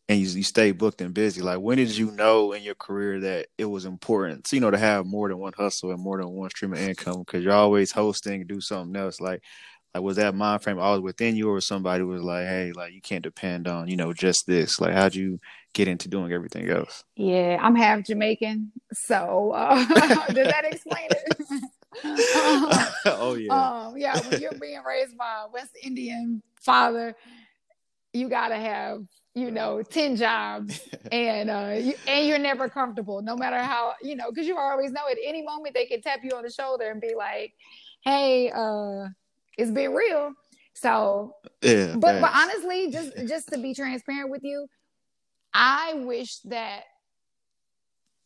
and you, you stay booked and busy. Like, when did you know in your career that it was important, so, you know, to have more than one hustle and more than one stream of income? Because you're always hosting, do something else. Like, like was that mind frame always within you, or somebody was like, hey, like you can't depend on you know just this? Like, how'd you get into doing everything else?
Yeah, I'm half Jamaican, so uh, does that explain it?
oh yeah,
Um, yeah, when you're being raised by a West Indian father, you gotta have, you know, 10 jobs and uh you, and you're never comfortable, no matter how, you know, because you always know at any moment they can tap you on the shoulder and be like, Hey, uh, it's been real. So
yeah.
but but honestly, just just to be transparent with you, I wish that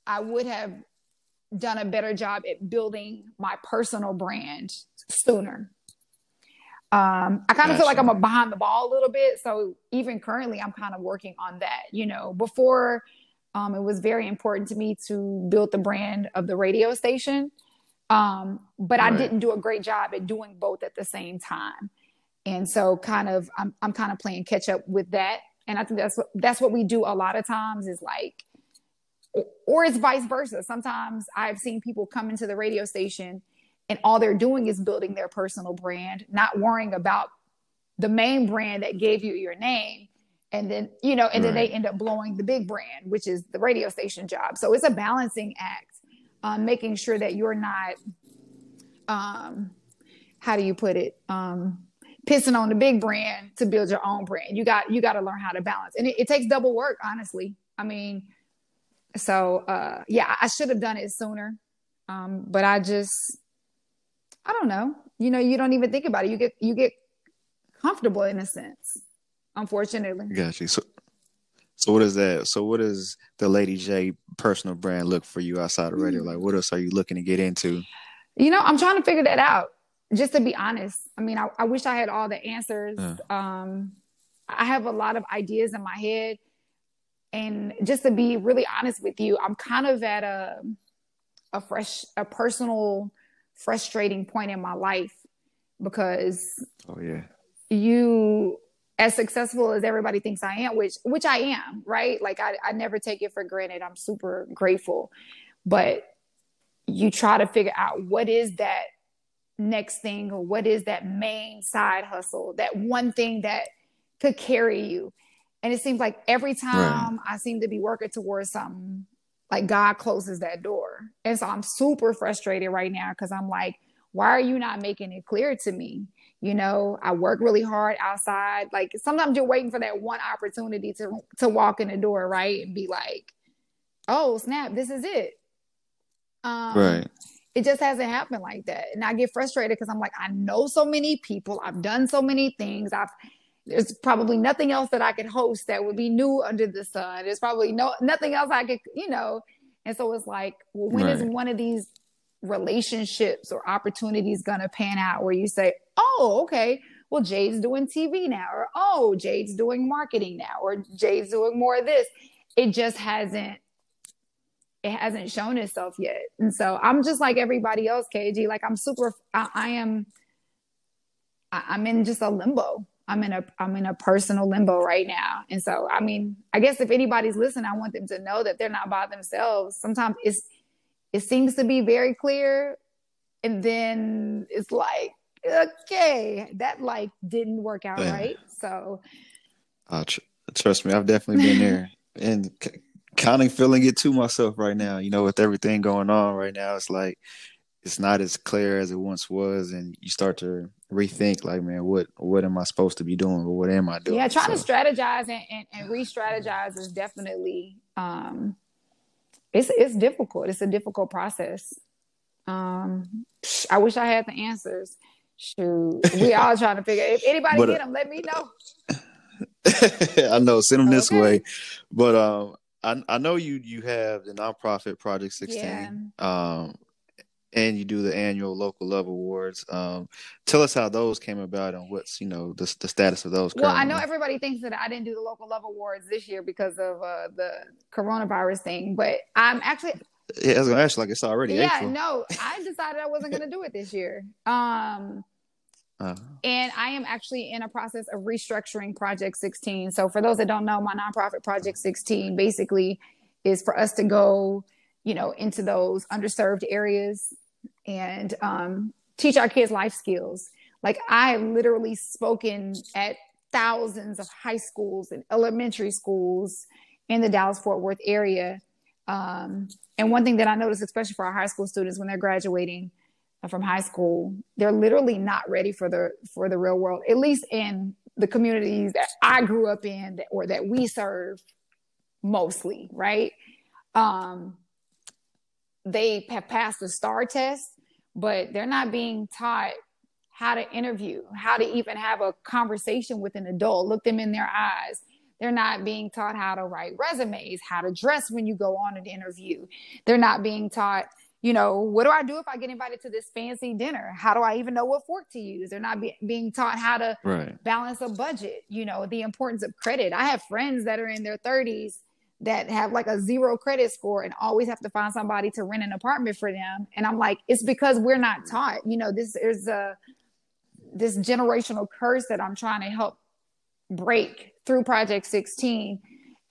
I would have done a better job at building my personal brand sooner. Um, I kind of feel like I'm a behind the ball a little bit. So even currently, I'm kind of working on that. You know, before um, it was very important to me to build the brand of the radio station, um, but right. I didn't do a great job at doing both at the same time. And so, kind of, I'm I'm kind of playing catch up with that. And I think that's what that's what we do a lot of times is like, or it's vice versa. Sometimes I've seen people come into the radio station and all they're doing is building their personal brand, not worrying about the main brand that gave you your name. And then, you know, and right. then they end up blowing the big brand, which is the radio station job. So it's a balancing act, um, making sure that you're not, um, how do you put it? Um, pissing on the big brand to build your own brand. You got, you got to learn how to balance. And it, it takes double work, honestly. I mean, so uh, yeah, I should have done it sooner. Um, but I just I don't know. You know, you don't even think about it. You get you get comfortable in a sense. Unfortunately.
Got you. So so what is that? So what is the Lady J personal brand look for you outside of radio? Mm. Like what else are you looking to get into?
You know, I'm trying to figure that out. Just to be honest. I mean, I, I wish I had all the answers. Yeah. Um I have a lot of ideas in my head. And just to be really honest with you, I'm kind of at a a fresh a personal frustrating point in my life because
oh yeah
you as successful as everybody thinks I am, which which I am, right? Like I, I never take it for granted. I'm super grateful. But you try to figure out what is that next thing or what is that main side hustle, that one thing that could carry you. And it seems like every time right. I seem to be working towards something, like God closes that door. And so I'm super frustrated right now because I'm like, why are you not making it clear to me? You know, I work really hard outside. Like sometimes you're waiting for that one opportunity to to walk in the door, right? And be like, oh snap, this is it.
Um, right.
It just hasn't happened like that. And I get frustrated because I'm like, I know so many people, I've done so many things, I've there's probably nothing else that I could host that would be new under the sun. There's probably no nothing else I could, you know. And so it's like, well, when right. is one of these relationships or opportunities gonna pan out where you say, oh, okay, well, Jade's doing TV now, or oh, Jade's doing marketing now, or Jade's doing more of this. It just hasn't it hasn't shown itself yet. And so I'm just like everybody else, KG. Like I'm super I, I am I, I'm in just a limbo I'm in a I'm in a personal limbo right now. And so I mean, I guess if anybody's listening, I want them to know that they're not by themselves. Sometimes it's it seems to be very clear and then it's like okay, that like didn't work out yeah. right. So
uh, tr- trust me, I've definitely been there and c- kind of feeling it to myself right now. You know, with everything going on right now, it's like it's not as clear as it once was and you start to rethink like man what what am i supposed to be doing? Or what am i doing?
Yeah trying so. to strategize and, and, and, re-strategize is definitely um it's it's difficult. It's a difficult process. Um i wish i had the answers. Shoot we all trying to figure if anybody but, get them let me know.
I know send them okay. this way. But um I, I know you you have the nonprofit project 16 yeah. um and you do the annual local love awards. Um, tell us how those came about and what's you know the, the status of those.
Currently. Well, I know everybody thinks that I didn't do the local love awards this year because of uh, the coronavirus thing, but I'm actually.
Yeah, I was gonna ask you, like it's already.
Yeah,
April.
no, I decided I wasn't gonna do it this year. Um, uh-huh. And I am actually in a process of restructuring Project 16. So, for those that don't know, my nonprofit Project 16 basically is for us to go, you know, into those underserved areas and um, teach our kids life skills. Like I literally spoken at thousands of high schools and elementary schools in the Dallas Fort Worth area. Um, and one thing that I noticed, especially for our high school students when they're graduating from high school, they're literally not ready for the for the real world. At least in the communities that I grew up in, or that we serve, mostly, right? Um, they have passed the STAAR test, but they're not being taught how to interview, how to even have a conversation with an adult, look them in their eyes. They're not being taught how to write resumes, how to dress when you go on an interview. They're not being taught, you know, what do I do if I get invited to this fancy dinner? How do I even know what fork to use? They're not be- being taught how to
right.
balance a budget, you know, the importance of credit. I have friends that are in their 30s that have like a zero credit score and always have to find somebody to rent an apartment for them. And I'm like, it's because we're not taught. You know, this is a this generational curse that I'm trying to help break through Project 16.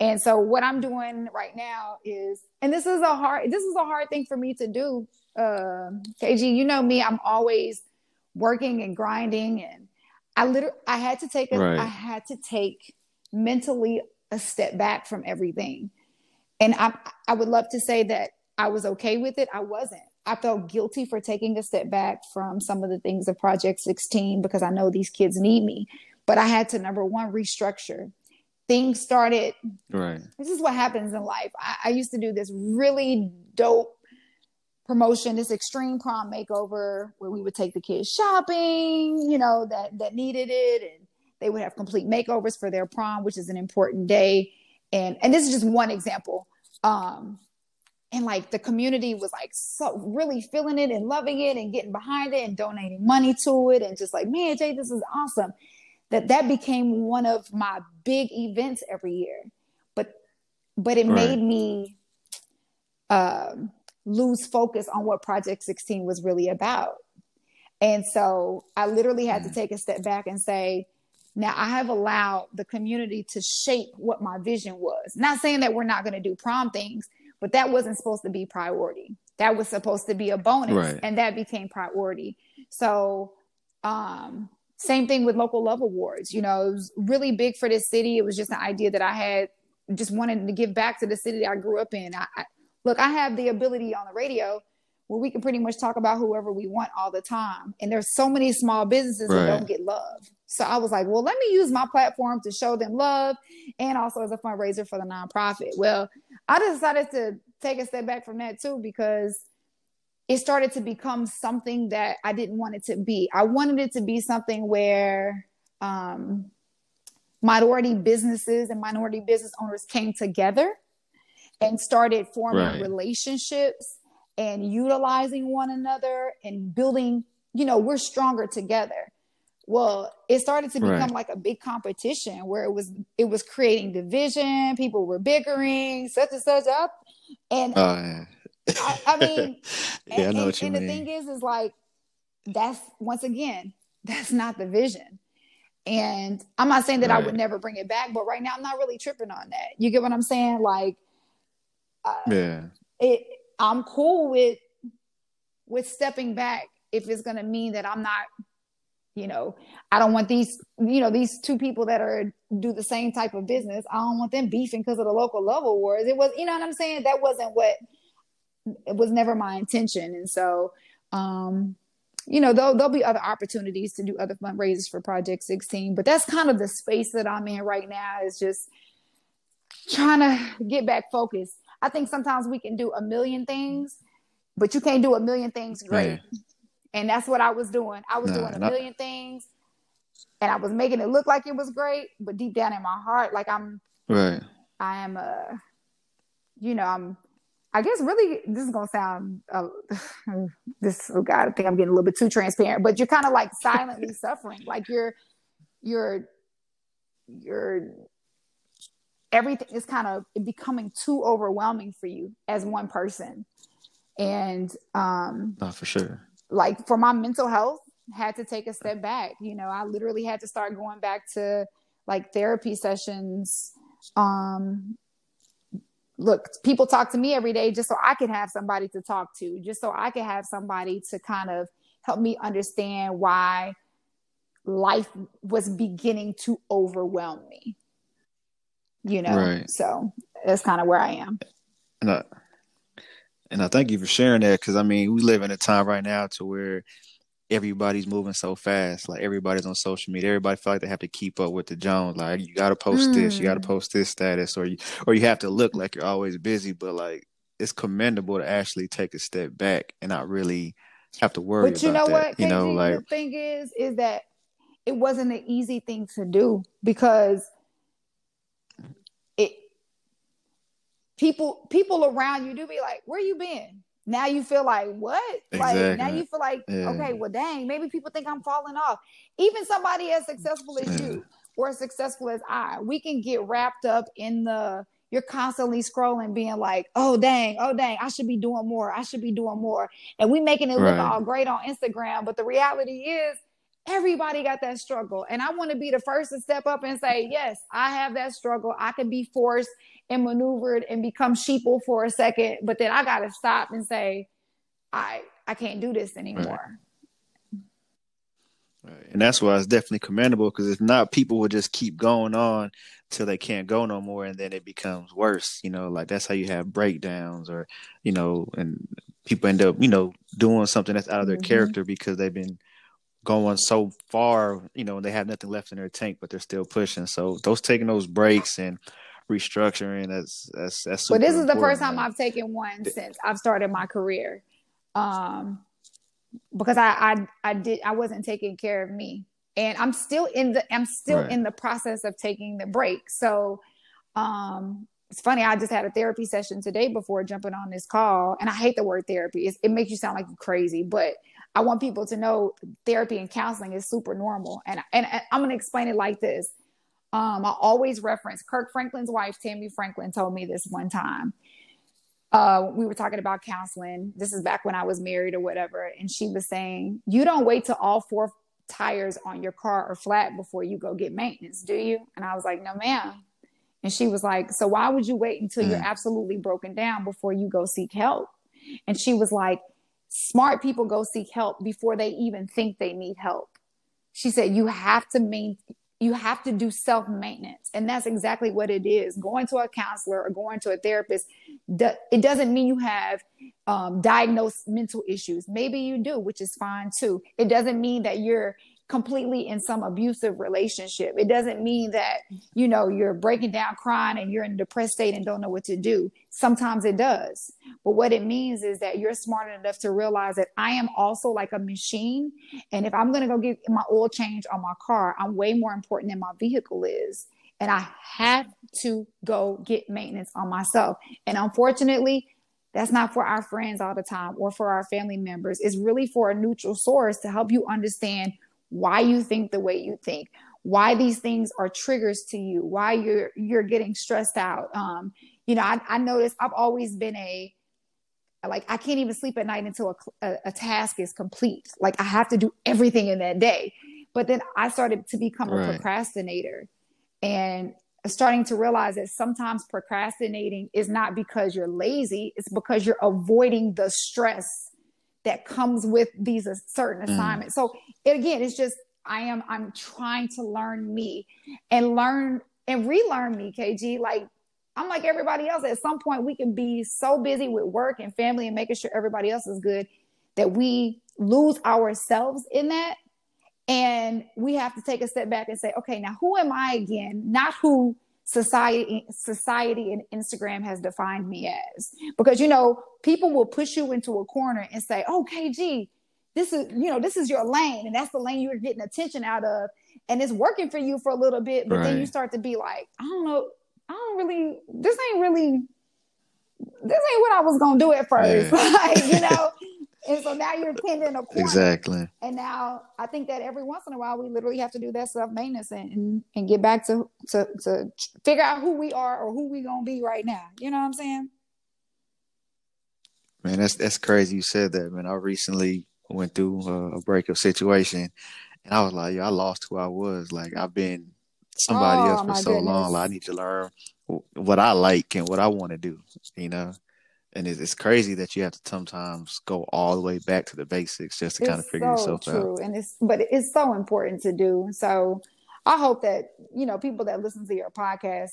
And so what I'm doing right now is, and this is a hard, this is a hard thing for me to do. Uh, KG, you know me, I'm always working and grinding, and I literally, I had to take a, right. I had to take mentally a step back from everything. And I, I would love to say that I was okay with it. I wasn't. I felt guilty for taking a step back from some of the things of Project 16 because I know these kids need me. But I had to, number one, restructure. Things started.
Right.
This is what happens in life. I, I used to do this really dope promotion, this extreme prom makeover where we would take the kids shopping, you know, that that needed it. And they would have complete makeovers for their prom, which is an important day. And and this is just one example. Um, and like the community was like so really feeling it and loving it and getting behind it and donating money to it and just like man jay this is awesome that that became one of my big events every year but but it made me um, lose focus on what project 16 was really about and so i literally had to mm. take a step back and say now I have allowed the community to shape what my vision was. Not saying that we're not going to do prom things, but that wasn't supposed to be priority. That was supposed to be a bonus, right. and that became priority. So, um, same thing with local love awards. You know, it was really big for this city. It was just an idea that I had, just wanted to give back to the city that I grew up in. I, I, look, I have the ability on the radio where we can pretty much talk about whoever we want all the time, and there's so many small businesses right. that don't get love. So I was like, well, let me use my platform to show them love and also as a fundraiser for the nonprofit. Well, I decided to take a step back from that too because it started to become something that I didn't want it to be. I wanted it to be something where um, minority businesses and minority business owners came together and started forming right. relationships and utilizing one another and building, you know, we're stronger together well it started to become right. like a big competition where it was it was creating division people were bickering such and such up and uh, I, I, mean
yeah and, I know
what
you
and
mean.
the thing is is like that's once again that's not the vision and i'm not saying that right. i would never bring it back but right now i'm not really tripping on that you get what i'm saying like
uh, yeah
it i'm cool with with stepping back if it's going to mean that i'm not you know i don't want these you know these two people that are do the same type of business i don't want them beefing because of the local love awards. It was you know what i'm saying? That wasn't what it was never my intention. And so um you know there'll, there'll be other opportunities to do other fundraisers for project 16 but that's kind of the space that i'm in right now is just trying to get back focused. I think sometimes we can do a million things but you can't do a million things great and that's what I was doing. I was nah, doing a million things and I was making it look like it was great, but deep down in my heart, like I'm
right.
I am a, uh, you know, I'm. I guess really this is gonna sound uh, this. Oh God, I think I'm getting a little bit too transparent, but you're kind of like silently suffering, like you're, you're, you're. Everything is kind of becoming too overwhelming for you as one person, and um,
not for sure
like for my mental health had to take a step back you know i literally had to start going back to like therapy sessions um look people talk to me every day just so i could have somebody to talk to just so i could have somebody to kind of help me understand why life was beginning to overwhelm me you know right. so that's kind of where i am
and I, and I thank you for sharing that because I mean we live in a time right now to where everybody's moving so fast. Like everybody's on social media. Everybody feel like they have to keep up with the Jones. Like you got to post mm. this, you got to post this status, or you or you have to look like you're always busy. But like it's commendable to actually take a step back and not really have to worry. But you know that. what? You know, like
the thing is, is that it wasn't an easy thing to do because people people around you do be like, where you been? Now you feel like what? Exactly. Like now you feel like, yeah. okay, well dang, maybe people think I'm falling off. Even somebody as successful as yeah. you or as successful as I, we can get wrapped up in the you're constantly scrolling, being like, oh dang, oh dang, I should be doing more. I should be doing more. And we making it look right. all great on Instagram. But the reality is everybody got that struggle. And I want to be the first to step up and say, yes, I have that struggle. I can be forced and maneuvered and become sheeple for a second, but then I gotta stop and say, I I can't do this anymore.
Right. And that's why it's definitely commendable because if not, people will just keep going on till they can't go no more, and then it becomes worse. You know, like that's how you have breakdowns, or you know, and people end up, you know, doing something that's out of their mm-hmm. character because they've been going so far, you know, they have nothing left in their tank, but they're still pushing. So those taking those breaks and restructuring. That's that's that's.
But this is the first time I've taken one since I've started my career, um, because I I I did I wasn't taking care of me, and I'm still in the I'm still right. in the process of taking the break. So, um, it's funny. I just had a therapy session today before jumping on this call, and I hate the word therapy. It's, it makes you sound like you're crazy, but I want people to know therapy and counseling is super normal. And and, and I'm going to explain it like this. Um, I always reference Kirk Franklin's wife, Tammy Franklin, told me this one time. Uh, we were talking about counseling. This is back when I was married or whatever. And she was saying, You don't wait till all four tires on your car are flat before you go get maintenance, do you? And I was like, No, ma'am. And she was like, So why would you wait until mm. you're absolutely broken down before you go seek help? And she was like, Smart people go seek help before they even think they need help. She said, You have to main, you have to do self maintenance. And that's exactly what it is. Going to a counselor or going to a therapist, it doesn't mean you have um, diagnosed mental issues. Maybe you do, which is fine too. It doesn't mean that you're completely in some abusive relationship. It doesn't mean that, you know, you're breaking down crying and you're in a depressed state and don't know what to do. Sometimes it does. But what it means is that you're smart enough to realize that I am also like a machine. And if I'm going to go get my oil change on my car, I'm way more important than my vehicle is. And I have to go get maintenance on myself. And unfortunately, that's not for our friends all the time or for our family members. It's really for a neutral source to help you understand why you think the way you think why these things are triggers to you why you're you're getting stressed out. Um you know i, I noticed i've always been a like i can't even sleep at night until a, a, a, task is complete. Like i have to do everything in that day. But then i started to become right. a procrastinator and starting to realize that sometimes procrastinating is not because you're lazy it's because you're avoiding the stress that comes with these certain assignments. Mm. So it, again, it's just I am I'm trying to learn me and learn and relearn me, KG. Like I'm like everybody else. At some point, we can be so busy with work and family and making sure everybody else is good that we lose ourselves in that. And we have to take a step back and say, okay, now who am I again? Not who society society and Instagram has defined me as. Because you know, people will push you into a corner and say, "Oh, KG, this is you know this is your lane, and that's the lane you're getting attention out of, and it's working for you for a little bit." But right. then you start to be like, "I don't know, I don't really. This ain't really." This ain't what I was gonna do at first, yeah. like you know. And so now you're pinned in a corner.
Exactly.
And now I think that every once in a while we literally have to do that self maintenance and, and, get back to, to to figure out who we are or who we gonna be right now. You know what I'm saying?
Man, that's that's crazy. You said that, man. I recently went through a, a breakup situation, and I was like, "Yo, I lost who I was. Like I've been somebody oh, else for so goodness. long. Like, I need to learn what I like and what I want to do. You know." And it's, it's, crazy that you have to sometimes go all the way back to the basics just to it's kind of figure so yourself true.
out. And it's but it's so important to do. So I hope that you know people that listen to your podcast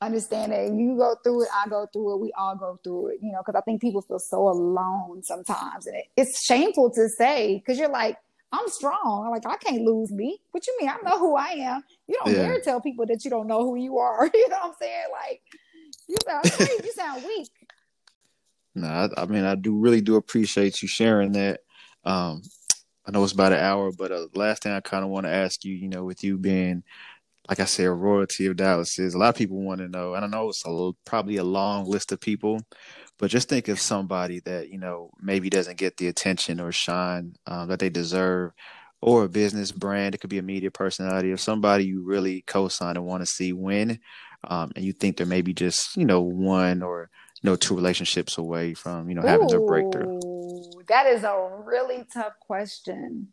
understand that you go through it, I go through it, we all go through it. You know, because I think people feel so alone sometimes, and it, it's shameful to say because you're like. I'm strong. Like I can't lose me. What you mean? I know who I am. You don't yeah. dare tell people that you don't know who you are. You know what I'm saying? Like you sound you sound weak.
No, I, I, mean I do really do appreciate you sharing that. Um, I know it's about an hour, but uh, last thing I kind of want to ask you, you know, with you being like I said, a royalty of Dallas is. A lot of people want to know. And I know it's a, probably a long list of people, but just think of somebody that you know maybe doesn't get the attention or shine um, that they deserve, or a business brand. It could be a media personality or somebody you really co-sign and want to see win, um, and you think they're maybe just you know one or you know two relationships away from you know having
Ooh,
their breakthrough.
That is a really tough question.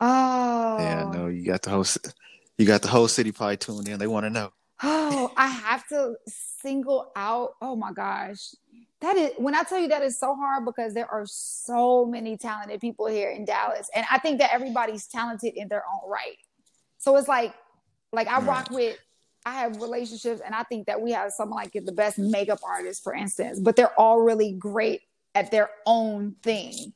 Oh,
Yeah, no, you got the whole you got the whole city probably tuned in. They want to know.
Oh, I have to single out. Oh my gosh. That is when I tell you that is so hard because there are so many talented people here in Dallas. And I think that everybody's talented in their own right. So it's like like I
Right.
rock with I have relationships and I think that we have some like the best makeup artists, for instance, but they're all really great at their own thing.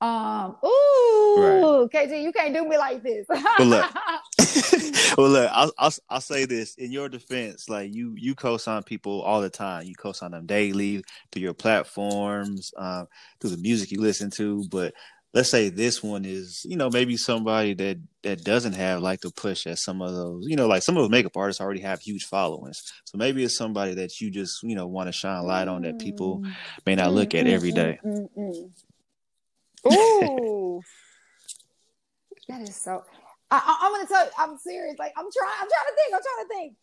Um, ooh, KG, you can't do me like this.
look. well, look, I'll, I'll I'll say this in your defense. Like you, you co-sign people all the time. You co-sign them daily through your platforms, uh, through the music you listen to. But let's say this one is, you know, maybe somebody that that doesn't have like the push as some of those. You know, like some of those makeup artists already have huge followings. So maybe it's somebody that you just, you know, want to shine light on that people may not look at every day.
Mm, mm, mm, mm. Ooh, that is so. I, I, I'm gonna tell you, I'm serious. Like I'm trying, I'm trying to think. I'm trying to think.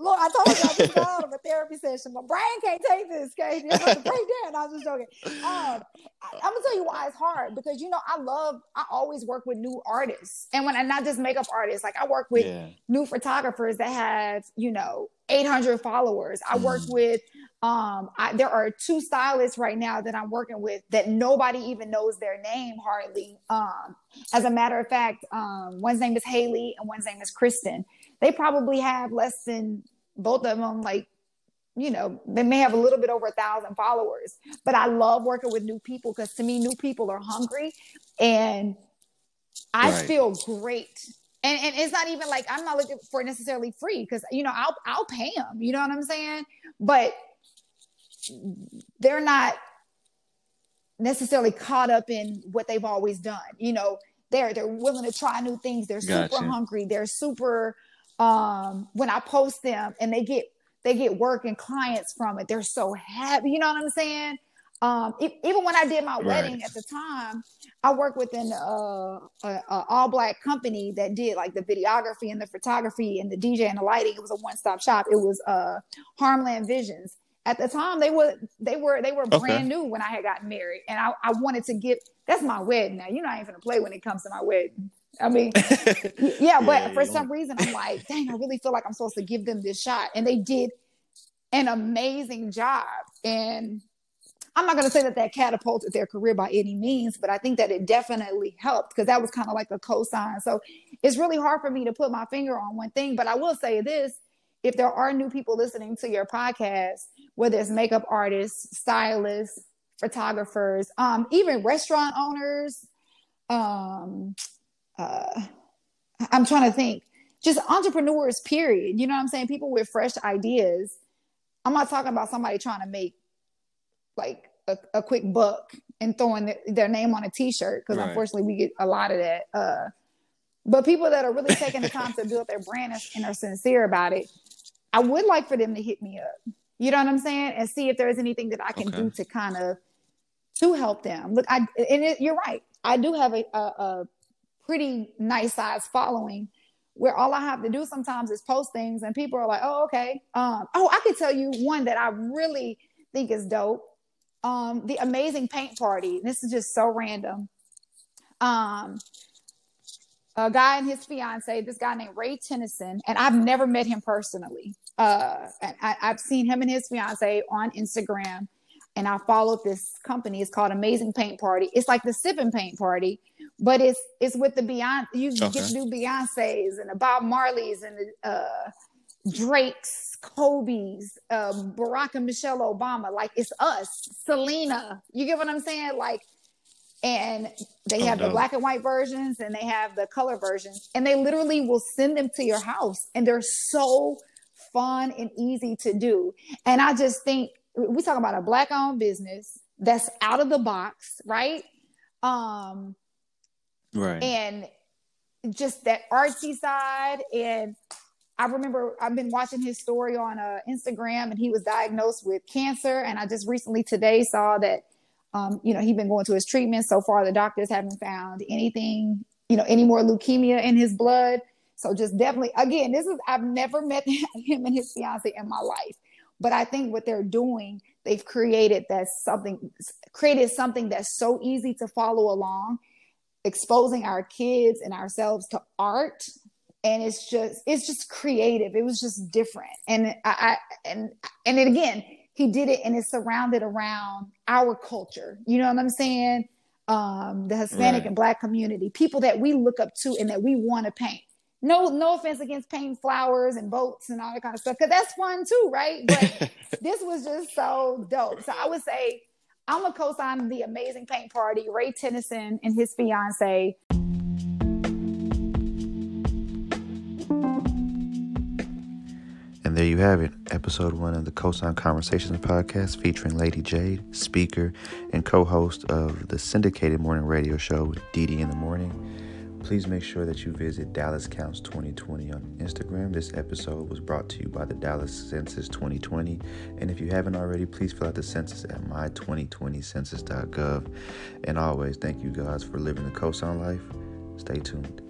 Lord, I told you I just got out of a therapy session. My brain can't take this, okay? I'm about to break down. I was just joking. Um, I, I'm gonna tell you why it's hard because you know I love. I always work with new artists, and when and not just makeup artists. Like I work with
Yeah.
new photographers that have you know 800 followers i work
Mhm.
with um I, there are two stylists right now that i'm working with that nobody even knows their name hardly um as a matter of fact um one's name is haley and one's name is kristen they probably have less than both of them like you know they may have a little bit over a thousand followers but i love working with new people because to me new people are hungry and i
Right.
feel great and, and it's not even like i'm not looking for necessarily free because you know i'll i'll pay them you know what i'm saying? But they're not necessarily caught up in what they've always done you know? They're they're willing to try new things. They're super
Gotcha.
hungry. They're super um when i post them and they get they get work and clients from it they're so happy you know what i'm saying um even when i did my
Right.
wedding at the time i worked with an uh a, a all black company that did like the videography and the photography and the dj and the lighting it was a one-stop shop it was uh harmland visions at the time they were they were they were
Okay.
brand new when i had gotten married and i, I wanted to give that's my wedding now you know i ain't gonna play when it comes to my wedding i mean yeah, but
Yeah,
for some reason, I'm like, dang, I really feel like I'm supposed to give them this shot. And they did an amazing job. And I'm not going to say that that catapulted their career by any means, but I think that it definitely helped because that was kind of like a cosign. So it's really hard for me to put my finger on one thing. But I will say this if there are new people listening to your podcast, whether it's makeup artists, stylists, photographers, um, even restaurant owners, um, uh, I'm trying to think, just entrepreneurs, period. You know what I'm saying? People with fresh ideas. I'm not talking about somebody trying to make like a, a quick buck and throwing their, their name on a t-shirt because
Right.
unfortunately we get a lot of that. Uh, but people that are really taking the time to build their brand and- and are sincere about it, I would like for them to hit me up. You know what I'm saying? And see if there's anything that I can
Okay.
do to kind of to help them. Look, I and it, you're right. I do have a, a, a pretty nice size following where all I have to do sometimes is post things and people are like, oh, okay. Um, oh, I could tell you one that I really think is dope. Um, the amazing paint party. This is just so random. Um, a guy and his fiance, this guy named Ray Tennyson, and I've never met him personally. Uh, and I, I've seen him and his fiance on Instagram, and I followed this company. It's called Amazing Paint Party. It's like the sipping paint party, but it's it's with the Beyonce. You
Okay.
get to do Beyonces and the Bob Marleys and the uh, Drakes, Kobe's, um, Barack and Michelle Obama. Like it's us, Selena. You get what I'm saying? Like, and they
Oh,
have the black and white versions and they have the color versions, and they literally will send them to your house, and they're so fun and easy to do. And I just think we talk about a black owned business that's out of the box, right? Um,
Right.
and just that artsy side and I remember I've been watching his story on uh, Instagram, and he was diagnosed with cancer. And I just recently today saw that, um, you know, he'd been going to his treatment. So far, the doctors haven't found anything, you know, any more leukemia in his blood. So just definitely, again, this is I've never met him and his fiance in my life, but I think what they're doing, they've created that something, created something that's so easy to follow along, exposing our kids and ourselves to art and it's just it's just creative. It was just different. And i, I and and then again he did it and it's surrounded around our culture. You know what i'm saying? Um the hispanic right. and black community people that we look up to and that we want to paint. No no offense against painting flowers and boats and all that kind of stuff because that's fun too right? But this was just so dope. So i would say i'm a co-sign the amazing paint party ray tennyson and his fiance
And there you have it, episode one of the Cosign Conversations podcast featuring Lady Jade, speaker and co host of the syndicated morning radio show, DeDe in the Morning. Please make sure that you visit Dallas Counts 2020 on Instagram. This episode was brought to you by the Dallas Census 2020. And if you haven't already, please fill out the census at my2020census.gov. And always, thank you guys for living the Cosign life. Stay tuned.